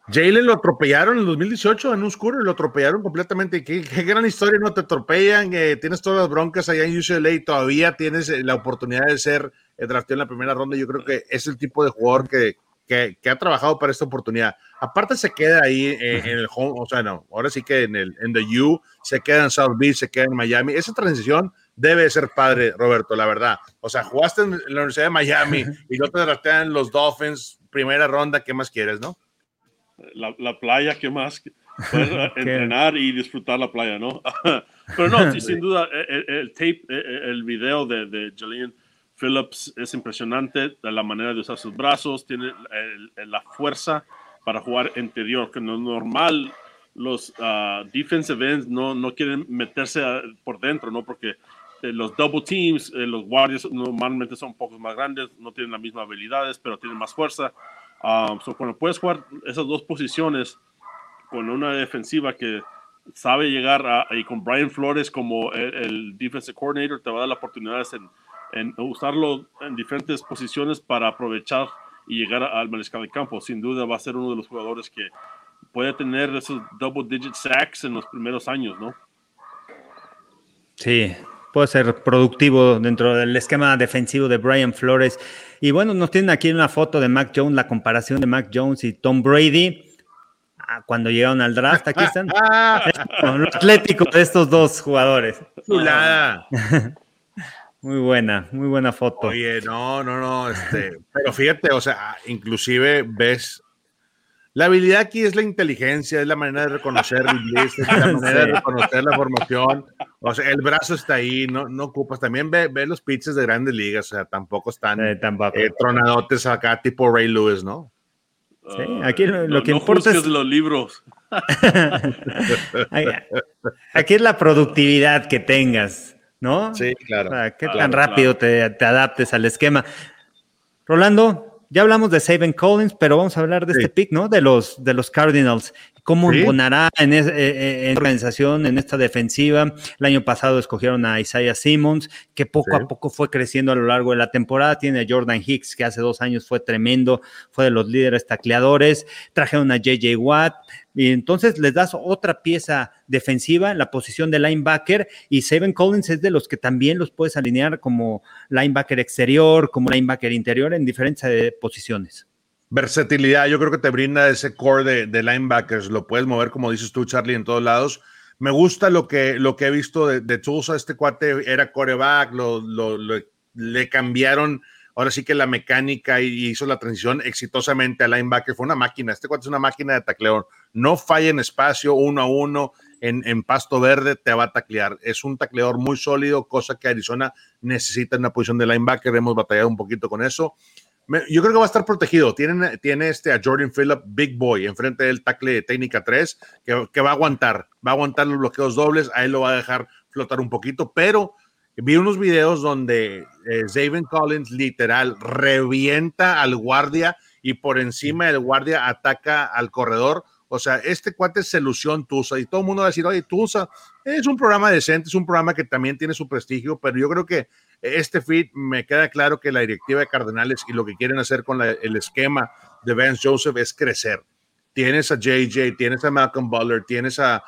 Jalen lo atropellaron en 2018 en un oscuro, lo atropellaron completamente. Qué, qué gran historia, ¿no? Te atropellan, eh, tienes todas las broncas allá en UCLA y todavía tienes la oportunidad de ser drafteo en la primera ronda. Yo creo que es el tipo de jugador que, que, que ha trabajado para esta oportunidad. Aparte se queda ahí eh, en el home, o sea, no, ahora sí que en el en the U, se queda en South Beach, se queda en Miami. Esa transición debe ser padre, Roberto, la verdad. O sea, jugaste en la Universidad de Miami y no te draftean los Dolphins, primera ronda, ¿qué más quieres, no? La, la playa, ¿qué más? Poder entrenar y disfrutar la playa, ¿no? Pero no, sin duda, el, el tape, el, el video de, de Jalen Phillips es impresionante la manera de usar sus brazos, tiene la fuerza para jugar interior, que no es normal. Los uh, defensive ends no, no quieren meterse a, por dentro, ¿no? Porque eh, los double teams, eh, los guardias normalmente son un poco más grandes, no tienen las mismas habilidades, pero tienen más fuerza. Um, so cuando puedes jugar esas dos posiciones con una defensiva que sabe llegar a, y con Brian Flores como el, el defensive coordinator, te va a dar la oportunidad de en usarlo en diferentes posiciones para aprovechar y llegar al mariscal de campo. Sin duda va a ser uno de los jugadores que puede tener esos double digit sacks en los primeros años, ¿no? Sí, puede ser productivo dentro del esquema defensivo de Brian Flores. Y bueno, nos tienen aquí una foto de Mac Jones, la comparación de Mac Jones y Tom Brady. Ah, cuando llegaron al draft, aquí están. Lo atlético de estos dos jugadores. Chulada. Muy buena, muy buena foto. Oye, no, no, no, este, pero fíjate, o sea, inclusive ves, la habilidad aquí es la inteligencia, es la manera de reconocer es la manera sí. de reconocer la formación, o sea, el brazo está ahí, no, no ocupas, también ve, ve los pitches de grandes ligas, o sea, tampoco están eh, tampoco. Eh, tronadotes acá tipo Ray Lewis, ¿no? Sí, aquí lo, lo no, que no importa es... los libros. aquí es la productividad que tengas. ¿No? Sí, claro. Sea, qué claro, tan rápido claro. te, te, adaptes al esquema. Rolando, ya hablamos de Saban Collins, pero vamos a hablar de este pick, ¿no? De los, de los Cardinals. ¿Cómo sí. en, esa eh, en, organización, en esta defensiva? El año pasado escogieron a Isaiah Simmons, que poco sí. a poco fue creciendo a lo largo de la temporada. Tiene a Jordan Hicks, que hace dos años fue tremendo, fue de los líderes tacleadores. Trajeron a JJ Watt. Y entonces les das otra pieza defensiva en la posición de linebacker y Seven Collins es de los que también los puedes alinear como linebacker exterior, como linebacker interior en diferentes eh, posiciones. Versatilidad, yo creo que te brinda ese core de, de, linebackers, lo puedes mover como dices tú, Charlie, en todos lados. Me gusta lo que, lo que he visto de, de Tulsa, este cuate era coreback, lo, le cambiaron ahora sí que la mecánica y hizo la transición exitosamente a linebacker. Fue una máquina. Este cuate es una máquina de tacleo. No falla en espacio, uno a uno, en, en, pasto verde, te va a taclear. Es un tacleador muy sólido, cosa que Arizona necesita en una posición de linebacker. Hemos batallado un poquito con eso. Yo creo que va a estar protegido. Tiene, tiene este a Jordan Phillip, Big Boy, enfrente del tackle de técnica 3, que, que va a aguantar. Va a aguantar los bloqueos dobles. A él lo va a dejar flotar un poquito, pero vi unos videos donde eh, Zaven Collins literal revienta al guardia y por encima del guardia ataca al corredor. O sea, este cuate es solución Tusa y todo el mundo va a decir, oye, Tusa es un programa decente, es un programa que también tiene su prestigio, pero yo creo que este fit me queda claro que la directiva de Cardenales y lo que quieren hacer con el esquema de Vance Joseph es crecer. Tienes a JJ, tienes a Malcolm Butler, tienes a,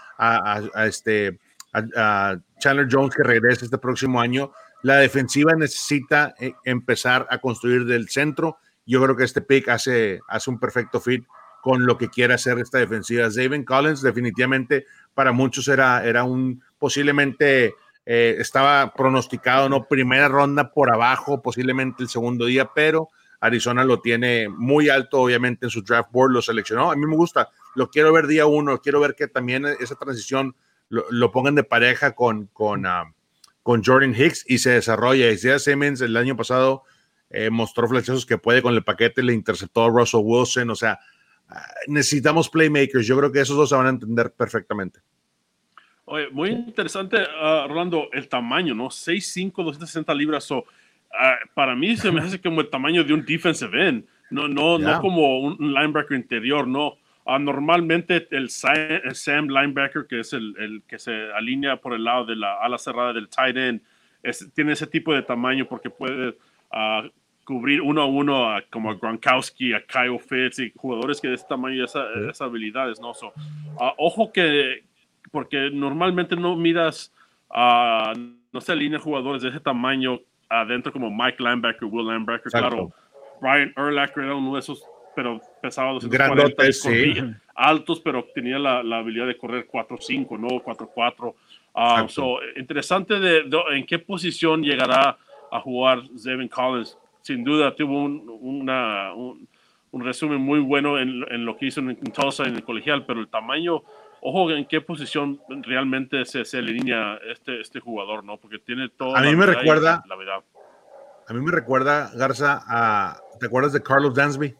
este, a, Chandler Jones que regrese este próximo año. La defensiva necesita eh, empezar a construir del centro. Yo creo que este pick hace, hace un perfecto fit con lo que quiere hacer esta defensiva. David Collins definitivamente para muchos era, era un posiblemente eh, estaba pronosticado, ¿no? Primera ronda por abajo, posiblemente el segundo día, pero Arizona lo tiene muy alto, obviamente, en su draft board, lo seleccionó. A mí me gusta, lo quiero ver día uno, quiero ver que también esa transición lo, lo pongan de pareja con, con, uh, con Jordan Hicks y se desarrolla. Isaiah Simmons el año pasado eh, mostró flechazos que puede con el paquete, le interceptó a Russell Wilson, o sea, uh, necesitamos playmakers. Yo creo que esos dos se van a entender perfectamente. Oye, muy interesante, uh, Rolando, el tamaño, ¿no? 6'5, 260 libras. So, para mí se me hace como el tamaño de un defensive end, no, no, yeah. no como un linebacker interior, no. Uh, normalmente el Sam, el Sam, linebacker, que es el, el, que se alinea por el lado de la ala cerrada del tight end, es, tiene ese tipo de tamaño porque puede uh, cubrir uno a uno a, como a Gronkowski, a Kyle Fitz y jugadores que de ese tamaño y esa, esas habilidades, ¿no? So, uh, ojo que, porque normalmente no miras, no se alinean jugadores de ese tamaño adentro como Mike Linebacker, Will Linebacker, Exacto. claro. Brian Urlacher era uno de esos pero pesaba 240 sí. altos, pero tenía la, la, habilidad de correr 4-5, no 4-4. Uh, so, interesante de, de, en qué posición llegará a jugar Zevin Collins. Sin duda tuvo un, una, un, un, resumen muy bueno en, en, lo que hizo en Tulsa en el colegial, pero el tamaño, ojo en qué posición realmente se, se alinea este, este jugador, ¿no? Porque tiene todo. A mí me recuerda, la verdad. A mí me recuerda, Garza, a, ¿te acuerdas de Carlos Dansby?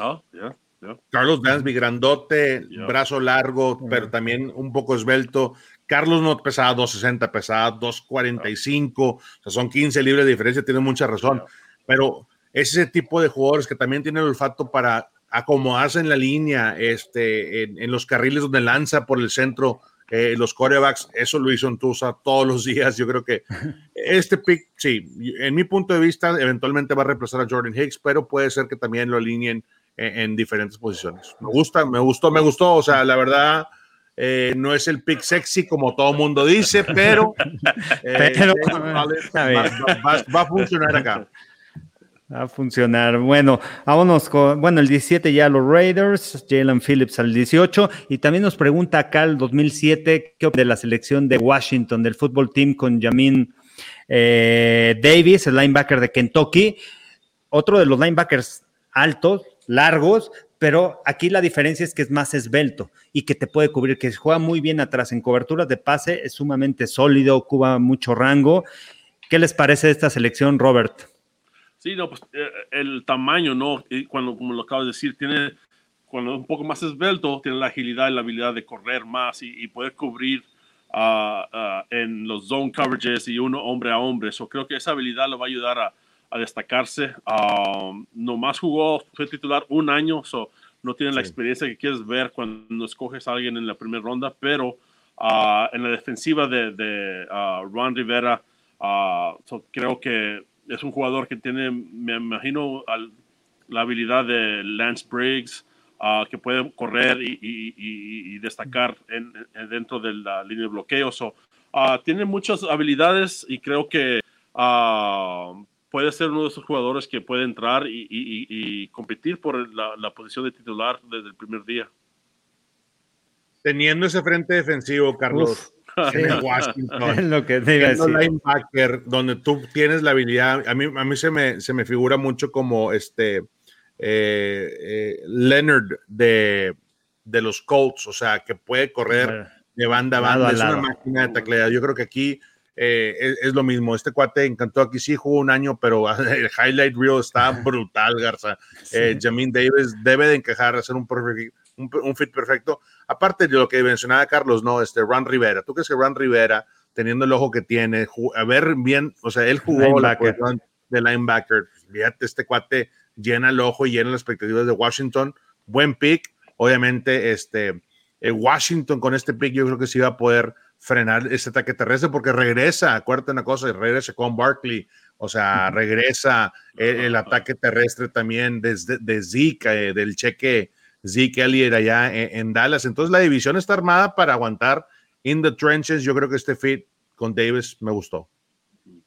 Oh, yeah, yeah. Carlos Dansby, grandote, yeah. brazo largo, pero también un poco esbelto. Carlos no pesaba 260, pesaba 245, o sea, son 15 libras de diferencia, tiene mucha razón. Pero es ese tipo de jugadores que también tienen el olfato para acomodarse en la línea, este, en, en los carriles donde lanza por el centro, eh, los corebacks, eso lo hizo Tusa todos los días. Yo creo que este pick, sí, en mi punto de vista, eventualmente va a reemplazar a Jordan Hicks, pero puede ser que también lo alineen en, en diferentes posiciones. Me gusta, me gustó, me gustó. O sea, la verdad, eh, no es el pick sexy como todo mundo dice, pero, eh, pero va, va, va, a funcionar acá. A funcionar. Bueno, vámonos con, bueno, el 17 ya los Raiders, Jalen Phillips al 18, y también nos pregunta acá el 2007, ¿qué de la selección de Washington, del fútbol team con Jamin eh, Davis, el linebacker de Kentucky? Otro de los linebackers altos, largos, pero aquí la diferencia es que es más esbelto y que te puede cubrir, que juega muy bien atrás en coberturas de pase, es sumamente sólido, ocupa mucho rango. ¿Qué les parece esta selección, Robert? Sí, no, pues eh, el tamaño, ¿no? Y cuando, como lo acabas de decir, tiene, cuando es un poco más esbelto, tiene la agilidad y la habilidad de correr más y, y poder cubrir uh, uh, en los zone coverages y uno hombre a hombre. So, creo que esa habilidad lo va a ayudar a, a destacarse. Um, nomás jugó, fue titular un año, so no tiene la experiencia que quieres ver cuando escoges a alguien en la primera ronda, pero uh, en la defensiva de, de uh, Juan Rivera, uh, creo que es un jugador que tiene, me imagino, la habilidad de Lance Briggs, que puede correr y, destacar en, dentro de la línea de bloqueo. So, tiene muchas habilidades y creo que puede ser uno de esos jugadores que puede entrar y, competir por la, posición de titular desde el primer día. Teniendo ese frente defensivo, Carlos, en Washington, lo que linebacker, donde tú tienes la habilidad, a mí, a mí se, me, se me figura mucho como este eh, eh, Leonard de, de los Colts, o sea, que puede correr de banda a banda, es una máquina de tacleada. Yo creo que aquí eh, es, lo mismo. Este cuate encantó aquí, sí jugó un año, pero el highlight reel está brutal, Garza. Eh, Jamin Davis debe de encajar, hacer un, un, fit perfecto. Aparte de lo que mencionaba Carlos, no, este Ron Rivera. ¿Tú crees que Ron Rivera, teniendo el ojo que tiene, a ver bien, o sea, él jugó la posición de linebacker. Fíjate, este cuate llena el ojo y llena las expectativas de Washington. Buen pick. Obviamente, este, eh, Washington con este pick yo creo que sí va a poder frenar ese ataque terrestre porque regresa, acuérdate una cosa, regresa con Barkley, o sea, regresa el, ataque terrestre también desde de Zeke, eh, del cheque Zeke Elliott allá en, Dallas. Entonces la división está armada para aguantar in the trenches. Yo creo que este fit con Davis me gustó.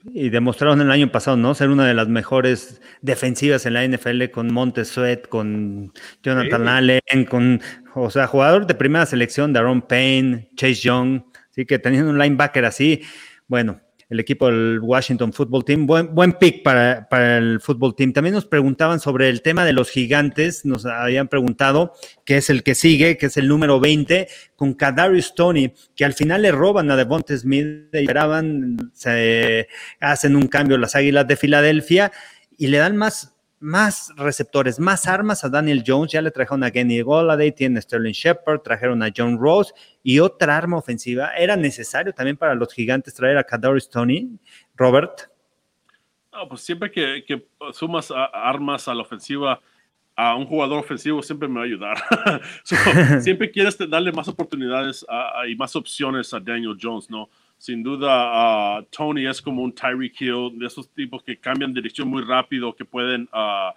Y demostraron el año pasado, ¿no? Ser una de las mejores defensivas en la NFL con Montes Sweat, con Jonathan Allen, con, o sea, jugador de primera selección, Daron Payne, Chase Young. Así que teniendo un linebacker así, bueno, el equipo del Washington Football Team, buen, pick para, para, el Football Team. También nos preguntaban sobre el tema de los gigantes, nos habían preguntado qué es el que sigue, que es el número 20, con Kadarius Tony, que al final le roban a Devonta Smith, esperaban, se hacen un cambio las Águilas de Filadelfia y le dan más más receptores, más armas a Daniel Jones. Ya le trajeron a Kenny Golladay, tiene Sterling Shepard, trajeron a John Rose y otra arma ofensiva. ¿Era necesario también para los gigantes traer a Kadarius Tony, Robert? No, pues siempre que, sumas armas a la ofensiva, a un jugador ofensivo siempre me va a ayudar. siempre quieres darle más oportunidades y más opciones a Daniel Jones, ¿no? Sin duda, Tony es como un Tyreek Hill, de esos tipos que cambian dirección muy rápido, que pueden uh,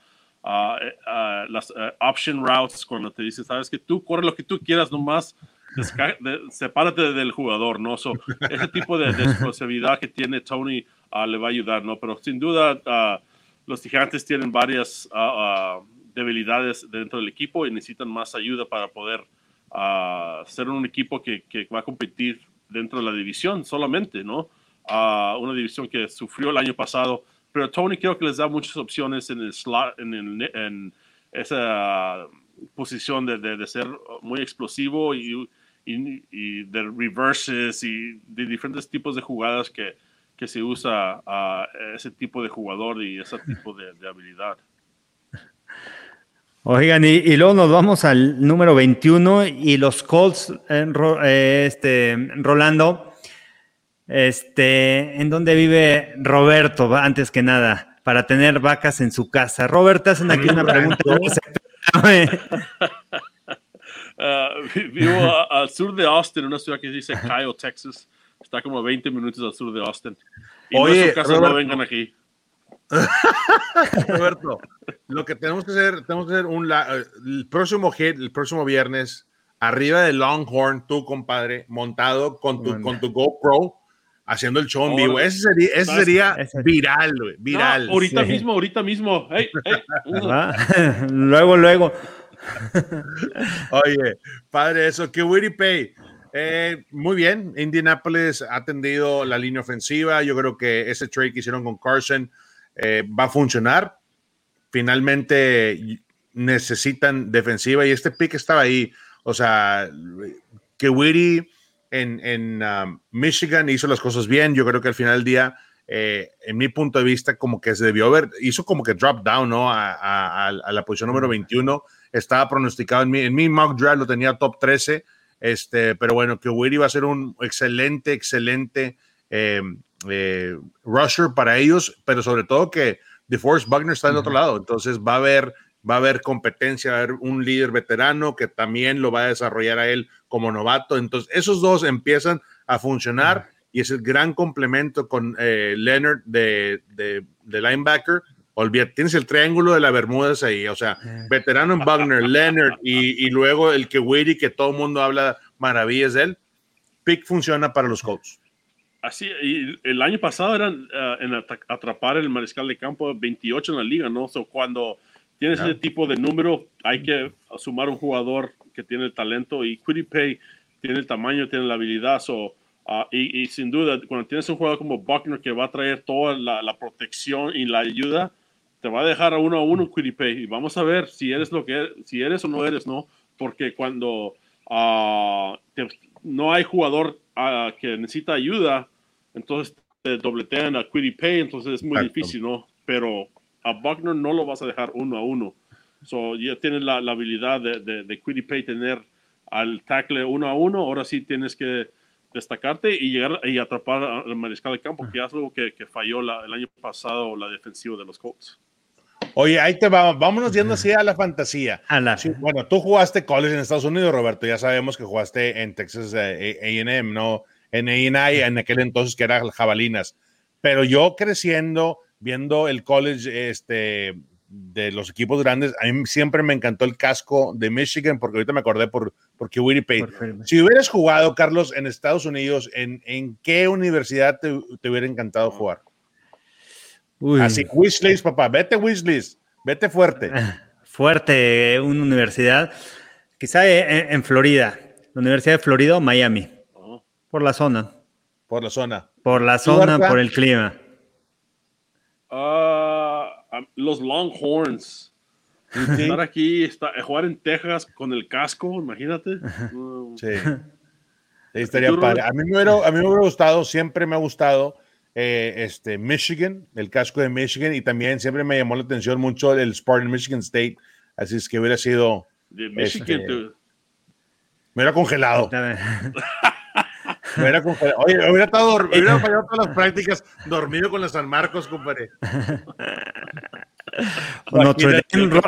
las eh, option routes cuando te dicen, sabes que tú corre lo que tú quieras nomás, sepárate del jugador, ¿no? ese tipo de, de que tiene Tony le va a ayudar, ¿no? Pero sin duda, los gigantes tienen varias debilidades dentro del equipo y necesitan más ayuda para poder ser un equipo que, que va a competir dentro de la división solamente, ¿no? a una división que sufrió el año pasado. Pero Tony creo que les da muchas opciones en el slot, en, en esa posición de, de, ser muy explosivo y, y, de reverses y de diferentes tipos de jugadas que, que se usa a ese tipo de jugador y ese tipo de habilidad. Oigan, y, luego nos vamos al número 21 y los Colts, eh, este, Rolando, este, ¿en dónde vive Roberto antes que nada? Para tener vacas en su casa. Robert, hacen aquí una pregunta. uh, vivo al sur de Austin, una ciudad que dice Kyle, Texas. Está como a 20 minutos al sur de Austin. Y Oye, en su casa no vengan aquí. Roberto, lo que tenemos que hacer, tenemos que hacer un el próximo hit, el próximo viernes, arriba de Longhorn, tú, compadre, montado con tu, con tu GoPro, haciendo el show en vivo. Ese sería, ese sería viral, viral. ahorita mismo, ahorita mismo. luego, luego. Oye, padre, eso, que Witty Pay. Eh, muy bien, Indianapolis ha atendido la línea ofensiva. Yo creo que ese trade que hicieron con Carson eh, va a funcionar. Finalmente necesitan defensiva y este pick estaba ahí. O sea, que Witty en, en um, Michigan hizo las cosas bien. Yo creo que al final del día, eh, en mi punto de vista, como que se debió ver, hizo como que drop down, ¿no? A, la posición número 21. Estaba pronosticado en mi, en mi mock draft, lo tenía top 13. Este, pero bueno, que Witty va a ser un excelente, excelente eh, eh, rusher para ellos, pero sobre todo que DeForest Buckner está del otro lado, entonces va a haber va a haber competencia, va a haber un líder veterano que también lo va a desarrollar a él como novato. Entonces, esos dos empiezan a funcionar y es el gran complemento con eh, Leonard de, de, linebacker. Olvídate, tienes el triángulo de la Bermudas ahí, o sea, veterano en Buckner, Leonard y, y luego el que Witty, que todo el mundo habla maravillas de él. Pick funciona para los Colts. Así, y el año pasado eran ah, en atrapar el mariscal de campo 28 en la liga, ¿no? So, cuando tienes ese tipo de número, hay que sumar un jugador que tiene el talento y Pay tiene el tamaño, tiene la habilidad. So, Ah, y, sin duda, cuando tienes un jugador como Buckner que va a traer toda la, protección y la ayuda, te va a dejar a uno a uno Pay Y vamos a ver si eres lo que si eres o no eres, ¿no? Porque cuando ah, no hay jugador ah, que necesita ayuda, entonces te dobletean a Pay entonces es muy difícil, ¿no? Pero a Buckner no lo vas a dejar uno a uno. So, ya tienes la, habilidad de, de, de tener al tackle uno a uno, ahora sí tienes que destacarte y llegar y atrapar al mariscal de campo, que es algo que, que falló la, el año pasado la defensiva de los Colts. Oye, ahí te vamos, vámonos yendo así a la fantasía. bueno, tú jugaste college en Estados Unidos, Roberto, ya sabemos que jugaste en Texas eh, AM, ¿no? En A&I, en aquel entonces que era Jabalinas. Pero yo creciendo, viendo el college, este, de los equipos grandes, a mí siempre me encantó el casco de Michigan, porque ahorita me acordé por, porque Winnipeg. Si hubieras jugado, Carlos, en Estados Unidos, ¿en, en qué universidad te, te, hubiera encantado jugar? Así, Wishlist, papá, vete Wishlist, vete fuerte. Fuerte, una universidad, quizá en, Florida, la Universidad de Florida o Miami. Por la zona. Por la zona. Por la zona, por el clima. Ah los Longhorns. Estar aquí, está, jugar en Texas con el casco, imagínate. Sí. estaría padre. A mí, me hubiera, a mí me hubiera gustado, siempre me ha gustado eh, este, Michigan, el casco de Michigan, y también siempre me llamó la atención mucho el Spartan Michigan State. Así es que hubiera sido. De Michigan, este, me hubiera congelado. Hubiera. Oye, hubiera, estado, hubiera fallado todas las prácticas dormido con los San Marcos, compadre. Notre Dame.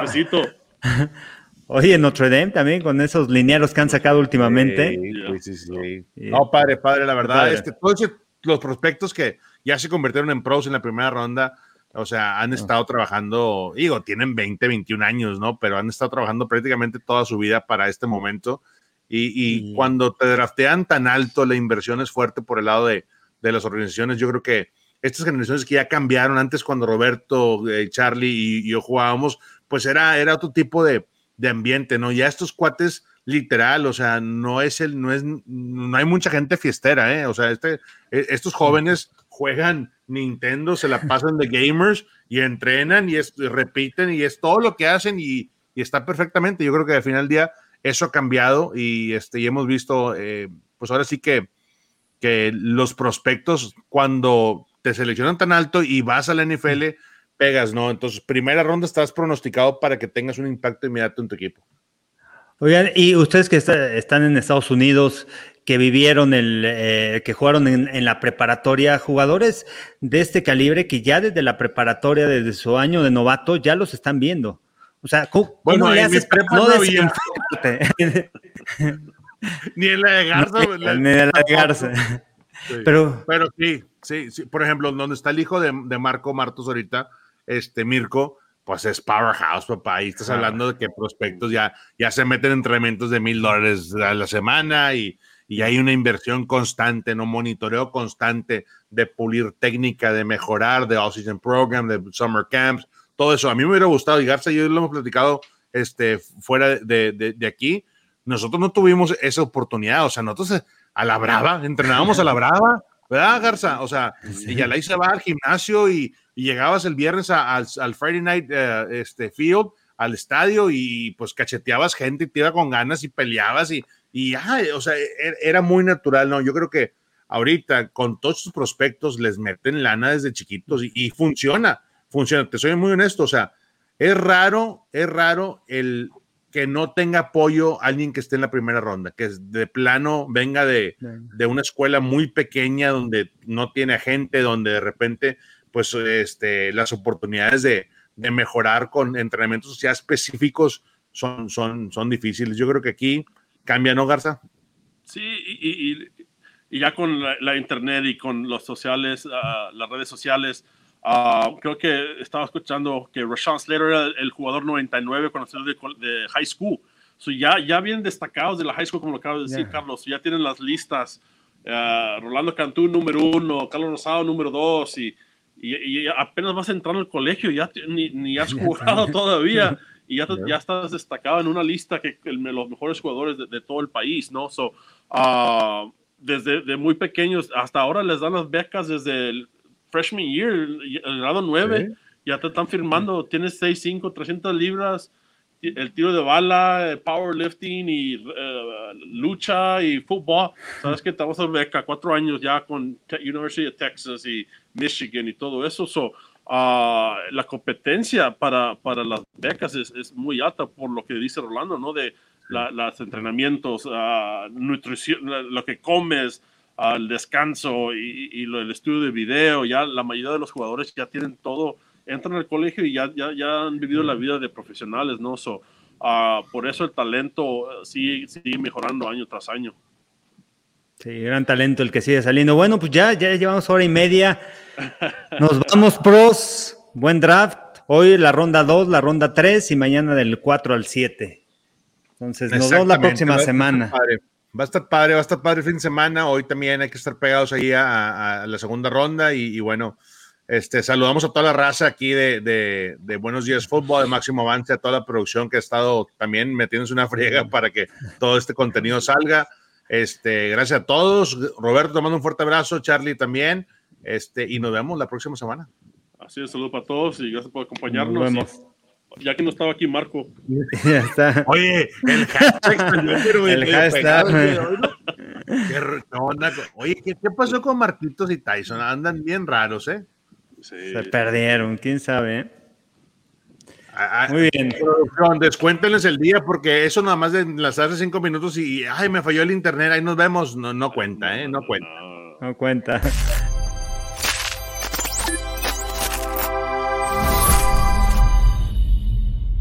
Oye, Notre Dame también con esos linieros que han sacado últimamente. Sí, sí, sí. No, padre, padre, la verdad. Este, todos los prospectos que ya se convirtieron en pros en la primera ronda, o sea, han ah. estado trabajando, digo, tienen 20, 21 años, ¿no? Pero han estado trabajando prácticamente toda su vida para este momento. Y, cuando te draftean tan alto, la inversión es fuerte por el lado de, de las organizaciones. Yo creo que estas generaciones que ya cambiaron antes cuando Roberto, eh, Charlie y, yo jugábamos, pues era, era otro tipo de, de, ambiente, ¿no? Ya estos cuates literal, o sea, no es el, no es, no hay mucha gente fiestera, ¿eh? O sea, este, e, estos jóvenes juegan Nintendo, se la pasan de gamers y entrenan y, repiten y es todo lo que hacen y, y, está perfectamente. Yo creo que al final del día eso ha cambiado y, este, y hemos visto, eh, pues ahora sí que, que los prospectos cuando te seleccionan tan alto y vas a la NFL, pegas, ¿no? Entonces, primera ronda estás pronosticado para que tengas un impacto inmediato en tu equipo. Oigan, y ustedes que están en Estados Unidos, que vivieron el, eh, que jugaron en, la preparatoria, jugadores de este calibre que ya desde la preparatoria, desde su año de novato, ya los están viendo. O sea, ¿cómo, bueno, le haces no, Ni en la de Garza. Ni en la de Garza. Pero, pero sí, sí, sí, por ejemplo, donde está el hijo de, de, Marco Martos ahorita, este Mirko, pues es powerhouse, papá. Y estás hablando de que prospectos ya, ya se meten entrenamientos de mil dólares a la semana y, y hay una inversión constante, no monitoreo constante de pulir técnica, de mejorar, de oxygen program, de summer camps, todo eso. A mí me hubiera gustado, y Garza yo lo hemos platicado este, fuera de, aquí, nosotros no tuvimos esa oportunidad, o sea, nosotros a la brava, entrenábamos a la brava, ¿verdad, Garza? O sea, y ya la se va al gimnasio y, llegabas el viernes al, Friday Night eh, este, Field, al estadio y pues cacheteabas gente y te iba con ganas y peleabas y, y o sea, e, era muy natural, ¿no? Yo creo que ahorita con todos sus prospectos les meten lana desde chiquitos y, y funciona, funciona. Te soy muy honesto, o sea, es raro, es raro el, que no tenga apoyo alguien que esté en la primera ronda, que de plano venga de, de, una escuela muy pequeña donde no tiene gente, donde de repente pues este, las oportunidades de, de mejorar con entrenamientos ya específicos son, son, son difíciles. Yo creo que aquí cambia, ¿no, Garza? Sí, y, y, y ya con la, la, internet y con los sociales, uh, las redes sociales, uh, creo que estaba escuchando que Rashawn Slater era el jugador 99 cuando salió de, de high school. So ya, ya bien destacados de la high school, como lo acabo de decir, yeah. Carlos, ya tienen las listas. Uh, Rolando Cantú número uno, Carlos Rosado número dos, y, y, y apenas vas a entrar al colegio, ya ni, ni has jugado todavía y ya, ya, estás destacado en una lista que el, los mejores jugadores de, de, todo el país, ¿no? So, uh, desde de muy pequeños hasta ahora les dan las becas desde el freshman year, el, grado 9, ¿Sí? ya te están firmando, tienes 6, 5, 300 libras, el tiro de bala, powerlifting y uh, lucha y fútbol. Sabes que estamos en beca cuatro años ya con University of Texas y Michigan y todo eso. So, Uh, la competencia para, para las becas es, es, muy alta por lo que dice Rolando, ¿no? De la, los entrenamientos, uh, nutrición, lo que comes, uh, el descanso y, y lo, el estudio de video, ya la mayoría de los jugadores ya tienen todo, entran al colegio y ya, ya, ya han vivido la vida de profesionales, ¿no? So, por eso el talento sigue, sigue mejorando año tras año. Sí, gran talento el que sigue saliendo. Bueno, pues ya, ya llevamos hora y media. Nos vamos, pros. Buen draft. Hoy la ronda 2, la ronda 3 y mañana del 4 al 7. Entonces, nos vemos la próxima semana. Va a estar padre, va a estar padre el fin de semana. Hoy también hay que estar pegados ahí a, a la segunda ronda y, y, bueno, este, saludamos a toda la raza aquí de, de, de, Buenos Días Fútbol, de Máximo Avance, a toda la producción que ha estado también metiéndose una friega para que todo este contenido salga. Este, gracias a todos. Roberto, te mando un fuerte abrazo. Charlie también. Este, y nos vemos la próxima semana. Así es, saludos para todos y gracias por acompañarnos. Nos vemos. Ya que no estaba aquí Marco. Ya está. Oye, el hashtag, el hashtag. ¿Qué, onda? Oye, ¿qué, ¿qué, pasó con Marquitos y Tyson? Andan bien raros, ¿eh? Sí. Se perdieron, quién sabe. ¿eh? Muy bien. Producción, descuéntenles el día porque eso nada más de enlazarse cinco minutos y ay, me falló el internet, ahí nos vemos. No, no cuenta, ¿eh? No cuenta. No cuenta.